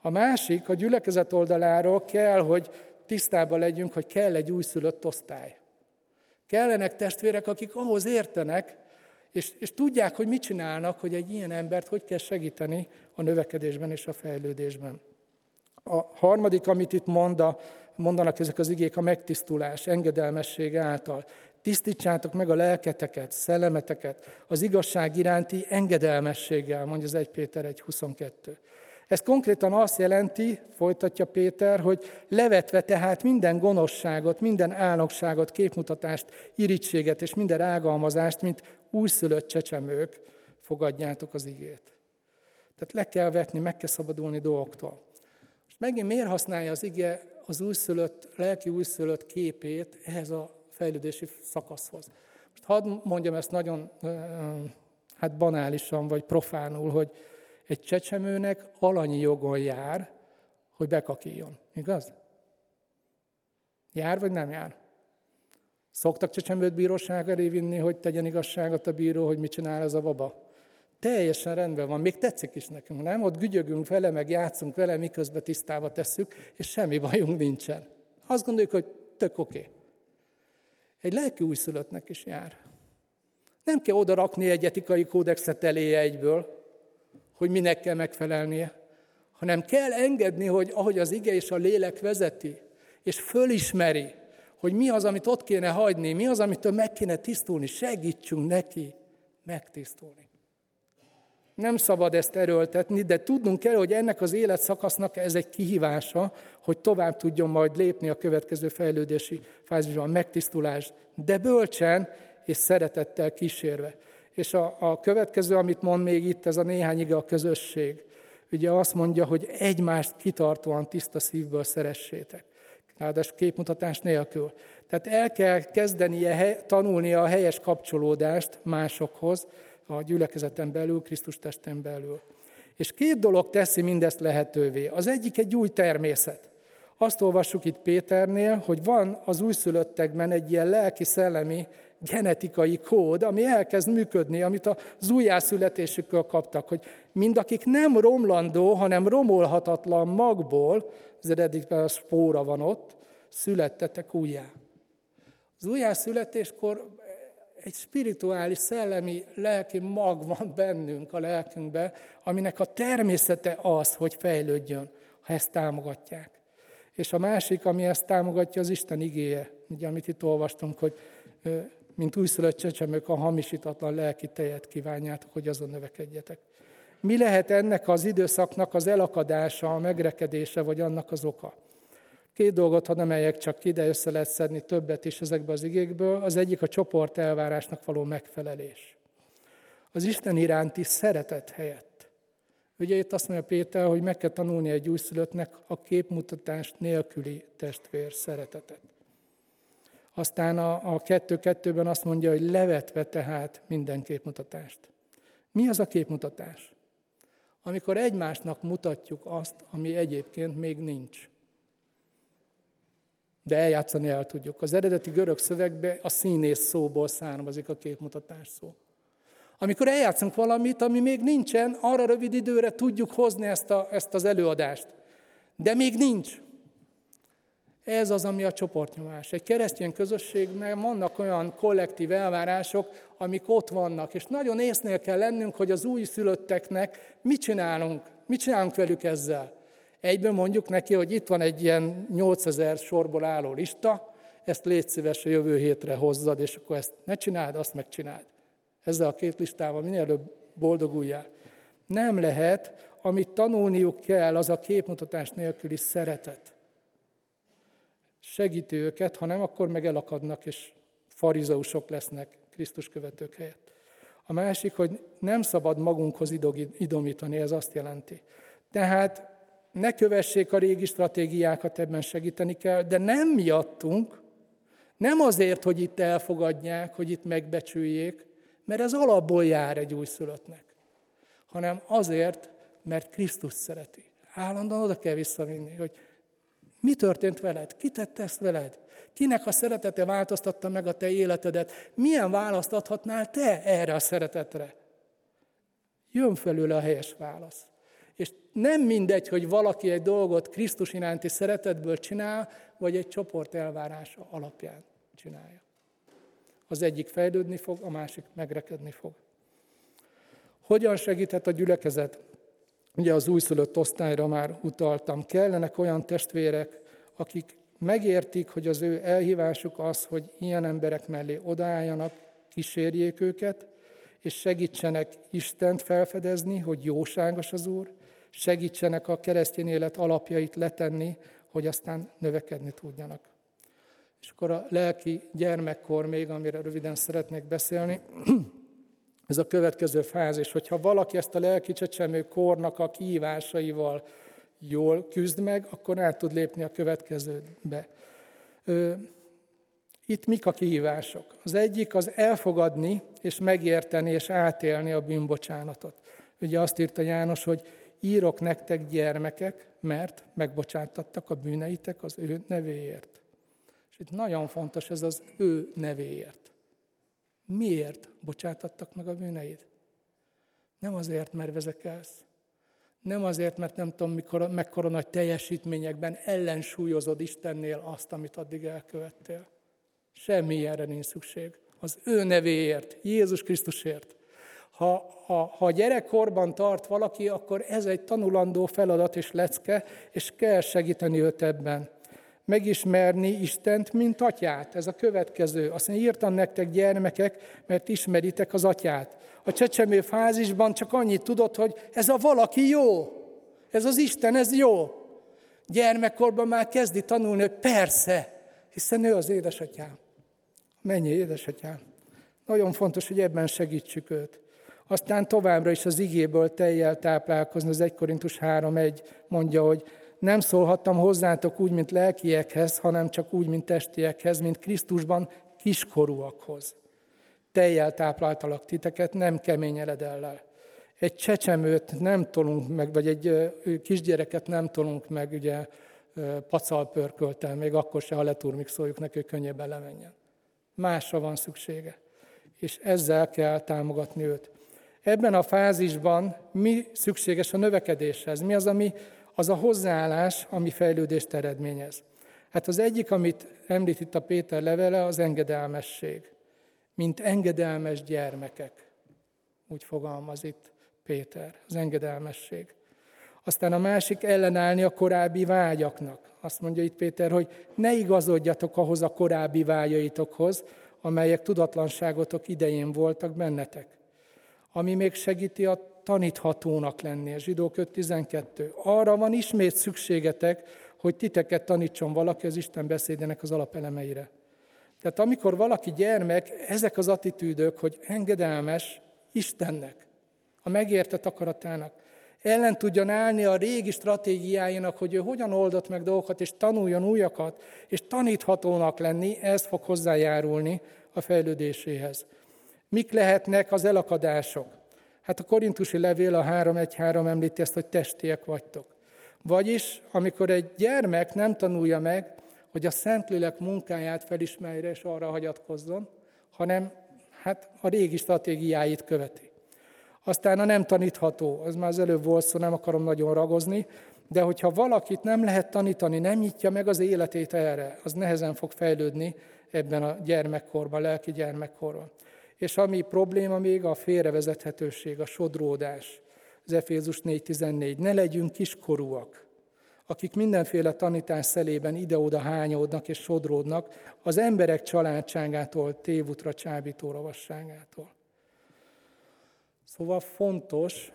A másik, a gyülekezet oldaláról kell, hogy tisztában legyünk, hogy kell egy újszülött osztály. Kellenek testvérek, akik ahhoz értenek, és, és tudják, hogy mit csinálnak, hogy egy ilyen embert hogy kell segíteni a növekedésben és a fejlődésben. A harmadik, amit itt mond a, mondanak ezek az igék, a megtisztulás, engedelmesség által. Tisztítsátok meg a lelketeket, szellemeteket az igazság iránti engedelmességgel, mondja az 1 Péter 1.22. Ez konkrétan azt jelenti, folytatja Péter, hogy levetve tehát minden gonoszságot, minden álnokságot, képmutatást, irítséget és minden rágalmazást, mint újszülött csecsemők, fogadjátok az igét. Tehát le kell vetni, meg kell szabadulni dolgoktól. És megint miért használja az ige az újszülött, lelki újszülött képét ehhez a fejlődési szakaszhoz? Most hadd mondjam ezt nagyon hát banálisan, vagy profánul, hogy egy csecsemőnek alanyi jogon jár, hogy bekakíjon. Igaz? Jár vagy nem jár? Szoktak csecsemőt bíróság elé vinni, hogy tegyen igazságot a bíró, hogy mit csinál ez a baba? Teljesen rendben van, még tetszik is nekünk, nem? Ott gügyögünk vele, meg játszunk vele, miközben tisztába tesszük, és semmi bajunk nincsen. Azt gondoljuk, hogy tök oké. Okay. Egy lelki újszülöttnek is jár. Nem kell oda rakni egy etikai kódexet eléje egyből, hogy minek kell megfelelnie, hanem kell engedni, hogy ahogy az ige és a lélek vezeti, és fölismeri, hogy mi az, amit ott kéne hagyni, mi az, amitől meg kéne tisztulni, segítsünk neki megtisztulni. Nem szabad ezt erőltetni, de tudnunk kell, hogy ennek az életszakasznak ez egy kihívása, hogy tovább tudjon majd lépni a következő fejlődési fázisban, megtisztulás, de bölcsen és szeretettel kísérve. És a, a következő, amit mond még itt, ez a néhány ige a közösség. Ugye azt mondja, hogy egymást kitartóan tiszta szívből szeressétek. Ráadásul képmutatás nélkül. Tehát el kell kezdenie tanulnia a helyes kapcsolódást másokhoz, a gyülekezeten belül, Krisztus testen belül. És két dolog teszi mindezt lehetővé. Az egyik egy új természet. Azt olvassuk itt Péternél, hogy van az újszülöttekben egy ilyen lelki-szellemi genetikai kód, ami elkezd működni, amit az újjászületésükkel kaptak, hogy mindakik nem romlandó, hanem romolhatatlan magból, az eredetben a spóra van ott, születtetek újjá. Az újjászületéskor egy spirituális, szellemi, lelki mag van bennünk, a lelkünkbe, aminek a természete az, hogy fejlődjön, ha ezt támogatják. És a másik, ami ezt támogatja, az Isten igéje, ugye, amit itt olvastunk, hogy mint újszülött csecsemők a hamisítatlan lelki tejet kívánjátok, hogy azon növekedjetek. Mi lehet ennek az időszaknak az elakadása, a megrekedése, vagy annak az oka? Két dolgot hadd emeljek csak ki, össze lehet szedni többet is ezekbe az igékből. Az egyik a csoport elvárásnak való megfelelés. Az Isten iránti szeretet helyett Ugye itt azt mondja Péter, hogy meg kell tanulni egy újszülöttnek a képmutatást nélküli testvér szeretetet. Aztán a, a kettő-kettőben azt mondja, hogy levetve tehát minden képmutatást. Mi az a képmutatás? Amikor egymásnak mutatjuk azt, ami egyébként még nincs. De eljátszani el tudjuk. Az eredeti görög szövegbe a színész szóból származik a képmutatás szó. Amikor eljátszunk valamit, ami még nincsen, arra rövid időre tudjuk hozni ezt, a, ezt az előadást. De még nincs. Ez az, ami a csoportnyomás. Egy keresztény közösségben vannak olyan kollektív elvárások, amik ott vannak, és nagyon észnél kell lennünk, hogy az új szülötteknek mit csinálunk, mit csinálunk velük ezzel. Egyben mondjuk neki, hogy itt van egy ilyen 8000 sorból álló lista, ezt légy szíves a jövő hétre hozzad, és akkor ezt ne csináld, azt megcsináld. Ezzel a két listával minél előbb boldoguljál. Nem lehet, amit tanulniuk kell, az a képmutatás nélküli szeretet segíti őket, ha nem, akkor meg elakadnak, és farizeusok lesznek Krisztus követők helyett. A másik, hogy nem szabad magunkhoz idomítani, ez azt jelenti. Tehát ne kövessék a régi stratégiákat, ebben segíteni kell, de nem miattunk, nem azért, hogy itt elfogadják, hogy itt megbecsüljék, mert ez alapból jár egy újszülöttnek, hanem azért, mert Krisztus szereti. Állandóan oda kell visszavinni, hogy mi történt veled? Ki tette ezt veled? Kinek a szeretete változtatta meg a te életedet? Milyen választ adhatnál te erre a szeretetre? Jön felőle a helyes válasz. És nem mindegy, hogy valaki egy dolgot Krisztus iránti szeretetből csinál, vagy egy csoport elvárása alapján csinálja. Az egyik fejlődni fog, a másik megrekedni fog. Hogyan segíthet a gyülekezet? Ugye az újszülött osztályra már utaltam. Kellenek olyan testvérek, akik megértik, hogy az ő elhívásuk az, hogy ilyen emberek mellé odaálljanak, kísérjék őket, és segítsenek Istent felfedezni, hogy jóságos az Úr, segítsenek a keresztény élet alapjait letenni, hogy aztán növekedni tudjanak. És akkor a lelki gyermekkor még, amire röviden szeretnék beszélni, ez a következő fázis, hogyha valaki ezt a lelki csecsemő kornak a kihívásaival jól küzd meg, akkor át tud lépni a következőbe. Itt mik a kihívások? Az egyik az elfogadni és megérteni és átélni a bűnbocsánatot. Ugye azt írta János, hogy írok nektek gyermekek, mert megbocsátattak a bűneitek az ő nevéért. És itt nagyon fontos ez az ő nevéért. Miért bocsátattak meg a bűneid? Nem azért, mert vezekelsz. Nem azért, mert nem tudom, mikor, mekkora nagy teljesítményekben ellensúlyozod Istennél azt, amit addig elkövettél. Semmi ilyenre nincs szükség. Az ő nevéért, Jézus Krisztusért. Ha, ha, ha gyerekkorban tart valaki, akkor ez egy tanulandó feladat és lecke, és kell segíteni őt ebben megismerni Istent, mint atyát. Ez a következő. Azt mondja, írtam nektek gyermekek, mert ismeritek az atyát. A csecsemő fázisban csak annyit tudod, hogy ez a valaki jó. Ez az Isten, ez jó. Gyermekkorban már kezdi tanulni, hogy persze, hiszen ő az édesatyám. Mennyi édesatyám. Nagyon fontos, hogy ebben segítsük őt. Aztán továbbra is az igéből teljel táplálkozni. Az 1 Korintus 3.1 mondja, hogy nem szólhattam hozzátok úgy, mint lelkiekhez, hanem csak úgy, mint testiekhez, mint Krisztusban kiskorúakhoz. Tejjel tápláltalak titeket, nem kemény eledellel. Egy csecsemőt nem tolunk meg, vagy egy kisgyereket nem tolunk meg, ugye pacal pörköltel, még akkor se, ha leturmixoljuk neki, hogy könnyebben lemenjen. Másra van szüksége. És ezzel kell támogatni őt. Ebben a fázisban mi szükséges a növekedéshez? Mi az, ami az a hozzáállás, ami fejlődést eredményez. Hát az egyik, amit említ itt a Péter levele, az engedelmesség. Mint engedelmes gyermekek. Úgy fogalmaz itt Péter, az engedelmesség. Aztán a másik ellenállni a korábbi vágyaknak. Azt mondja itt Péter, hogy ne igazodjatok ahhoz a korábbi vágyaitokhoz, amelyek tudatlanságotok idején voltak bennetek. Ami még segíti a taníthatónak lenni. A zsidók 5.12. Arra van ismét szükségetek, hogy titeket tanítson valaki az Isten beszédének az alapelemeire. Tehát amikor valaki gyermek, ezek az attitűdök, hogy engedelmes Istennek, a megértett akaratának, ellen tudjon állni a régi stratégiáinak, hogy ő hogyan oldott meg dolgokat, és tanuljon újakat, és taníthatónak lenni, ez fog hozzájárulni a fejlődéséhez. Mik lehetnek az elakadások? Hát a korintusi levél a 3.1.3 említi ezt, hogy testiek vagytok. Vagyis, amikor egy gyermek nem tanulja meg, hogy a Szentlélek munkáját felismerje és arra hagyatkozzon, hanem hát a régi stratégiáit követi. Aztán a nem tanítható, az már az előbb volt szó, nem akarom nagyon ragozni, de hogyha valakit nem lehet tanítani, nem nyitja meg az életét erre, az nehezen fog fejlődni ebben a gyermekkorban, lelki gyermekkorban. És ami probléma még a félrevezethetőség, a sodródás. Az Efézus 4.14. Ne legyünk kiskorúak, akik mindenféle tanítás szelében ide-oda hányódnak és sodródnak az emberek családságától, tévutra csábító ravasságától. Szóval fontos,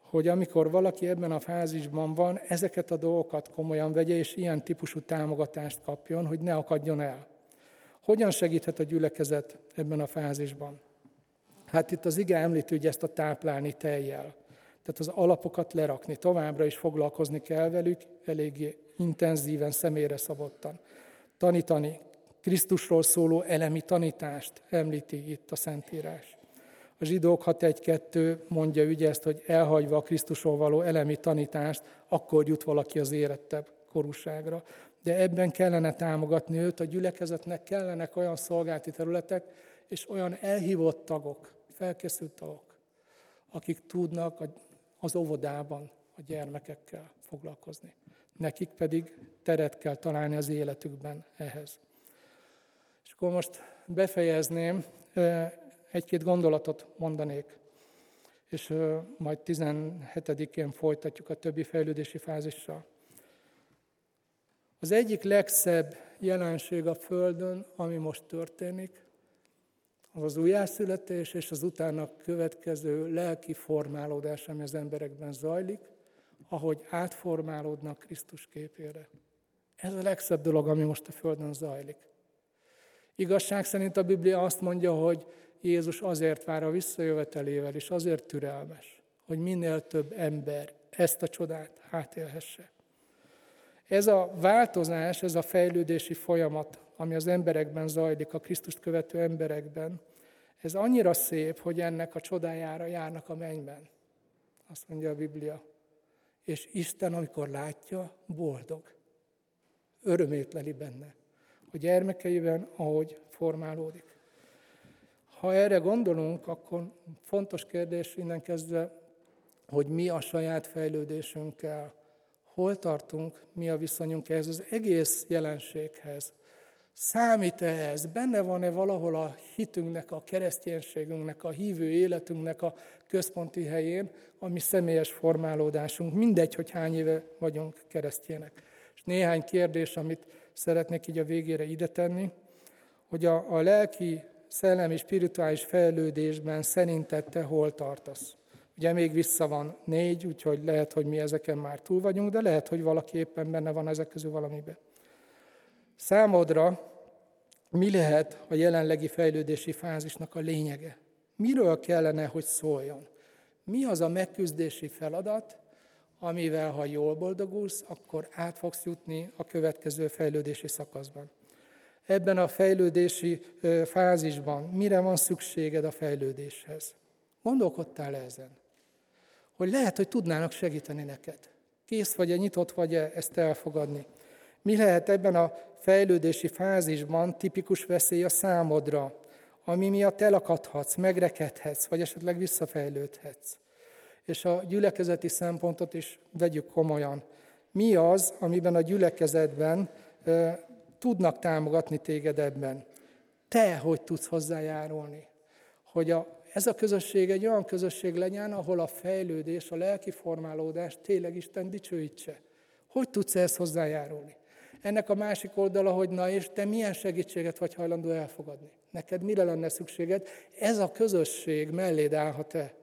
hogy amikor valaki ebben a fázisban van, ezeket a dolgokat komolyan vegye, és ilyen típusú támogatást kapjon, hogy ne akadjon el. Hogyan segíthet a gyülekezet ebben a fázisban? Hát itt az ige említi, hogy ezt a táplálni teljel. Tehát az alapokat lerakni, továbbra is foglalkozni kell velük, eléggé intenzíven, személyre szabottan. Tanítani, Krisztusról szóló elemi tanítást említi itt a Szentírás. A zsidók 6.1.2 mondja ugye ezt, hogy elhagyva a Krisztusról való elemi tanítást, akkor jut valaki az érettebb korúságra. De ebben kellene támogatni őt, a gyülekezetnek kellenek olyan szolgálti területek, és olyan elhívott tagok, felkészült tagok, akik tudnak az óvodában a gyermekekkel foglalkozni. Nekik pedig teret kell találni az életükben ehhez. És akkor most befejezném, egy-két gondolatot mondanék, és majd 17-én folytatjuk a többi fejlődési fázissal. Az egyik legszebb jelenség a Földön, ami most történik, az újjászületés és az utána következő lelki formálódás, ami az emberekben zajlik, ahogy átformálódnak Krisztus képére. Ez a legszebb dolog, ami most a Földön zajlik. Igazság szerint a Biblia azt mondja, hogy Jézus azért vár a visszajövetelével, és azért türelmes, hogy minél több ember ezt a csodát átélhesse. Ez a változás, ez a fejlődési folyamat, ami az emberekben zajlik, a Krisztust követő emberekben, ez annyira szép, hogy ennek a csodájára járnak a mennyben. Azt mondja a Biblia. És Isten, amikor látja, boldog. Örömét leli benne. A gyermekeiben, ahogy formálódik. Ha erre gondolunk, akkor fontos kérdés innen kezdve, hogy mi a saját fejlődésünkkel, hol tartunk, mi a viszonyunk ehhez az egész jelenséghez. Számít-e ez? Benne van-e valahol a hitünknek, a kereszténységünknek, a hívő életünknek a központi helyén, ami személyes formálódásunk, mindegy, hogy hány éve vagyunk keresztjének. És néhány kérdés, amit szeretnék így a végére ide tenni, hogy a, a lelki, szellemi, spirituális fejlődésben szerinted te hol tartasz? Ugye még vissza van négy, úgyhogy lehet, hogy mi ezeken már túl vagyunk, de lehet, hogy valaki éppen benne van ezek közül valamiben. Számodra mi lehet a jelenlegi fejlődési fázisnak a lényege? Miről kellene, hogy szóljon? Mi az a megküzdési feladat, amivel, ha jól boldogulsz, akkor át fogsz jutni a következő fejlődési szakaszban. Ebben a fejlődési fázisban mire van szükséged a fejlődéshez? Gondolkodtál -e ezen? Hogy lehet, hogy tudnának segíteni neked. Kész vagy-e, nyitott vagy-e ezt elfogadni? Mi lehet ebben a fejlődési fázisban tipikus veszély a számodra, ami miatt elakadhatsz, megrekedhetsz, vagy esetleg visszafejlődhetsz? És a gyülekezeti szempontot is vegyük komolyan. Mi az, amiben a gyülekezetben e, tudnak támogatni téged ebben? Te hogy tudsz hozzájárulni? Hogy a, ez a közösség egy olyan közösség legyen, ahol a fejlődés, a lelki formálódás tényleg Isten dicsőítse. Hogy tudsz ehhez hozzájárulni? Ennek a másik oldala, hogy na és te milyen segítséget vagy hajlandó elfogadni? Neked mire lenne szükséged? Ez a közösség melléd állhat-e?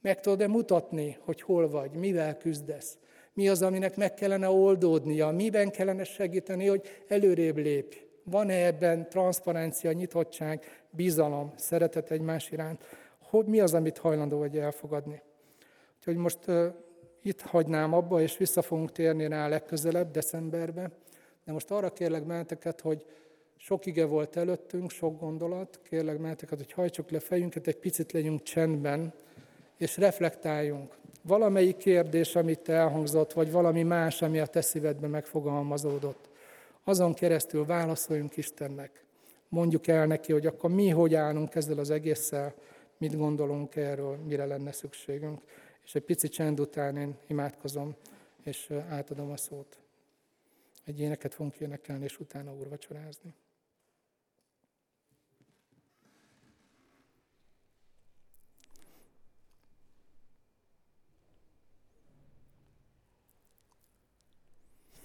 Meg tudod-e mutatni, hogy hol vagy, mivel küzdesz? Mi az, aminek meg kellene oldódnia? Miben kellene segíteni, hogy előrébb lépj? Van-e ebben transzparencia, nyitottság, bizalom, szeretet egymás iránt? Hogy mi az, amit hajlandó vagy elfogadni? Úgyhogy most itt hagynám abba, és vissza fogunk térni rá legközelebb, decemberbe. De most arra kérlek benneteket, hogy sok ige volt előttünk, sok gondolat, kérlek benneteket, hogy hajtsuk le fejünket, egy picit legyünk csendben, és reflektáljunk. Valamelyik kérdés, amit elhangzott, vagy valami más, ami a te szívedben megfogalmazódott, azon keresztül válaszoljunk Istennek. Mondjuk el neki, hogy akkor mi hogy állunk ezzel az egésszel, mit gondolunk erről, mire lenne szükségünk. És egy pici csend után én imádkozom, és átadom a szót. Egy éneket fogunk énekelni, és utána úrvacsorázni.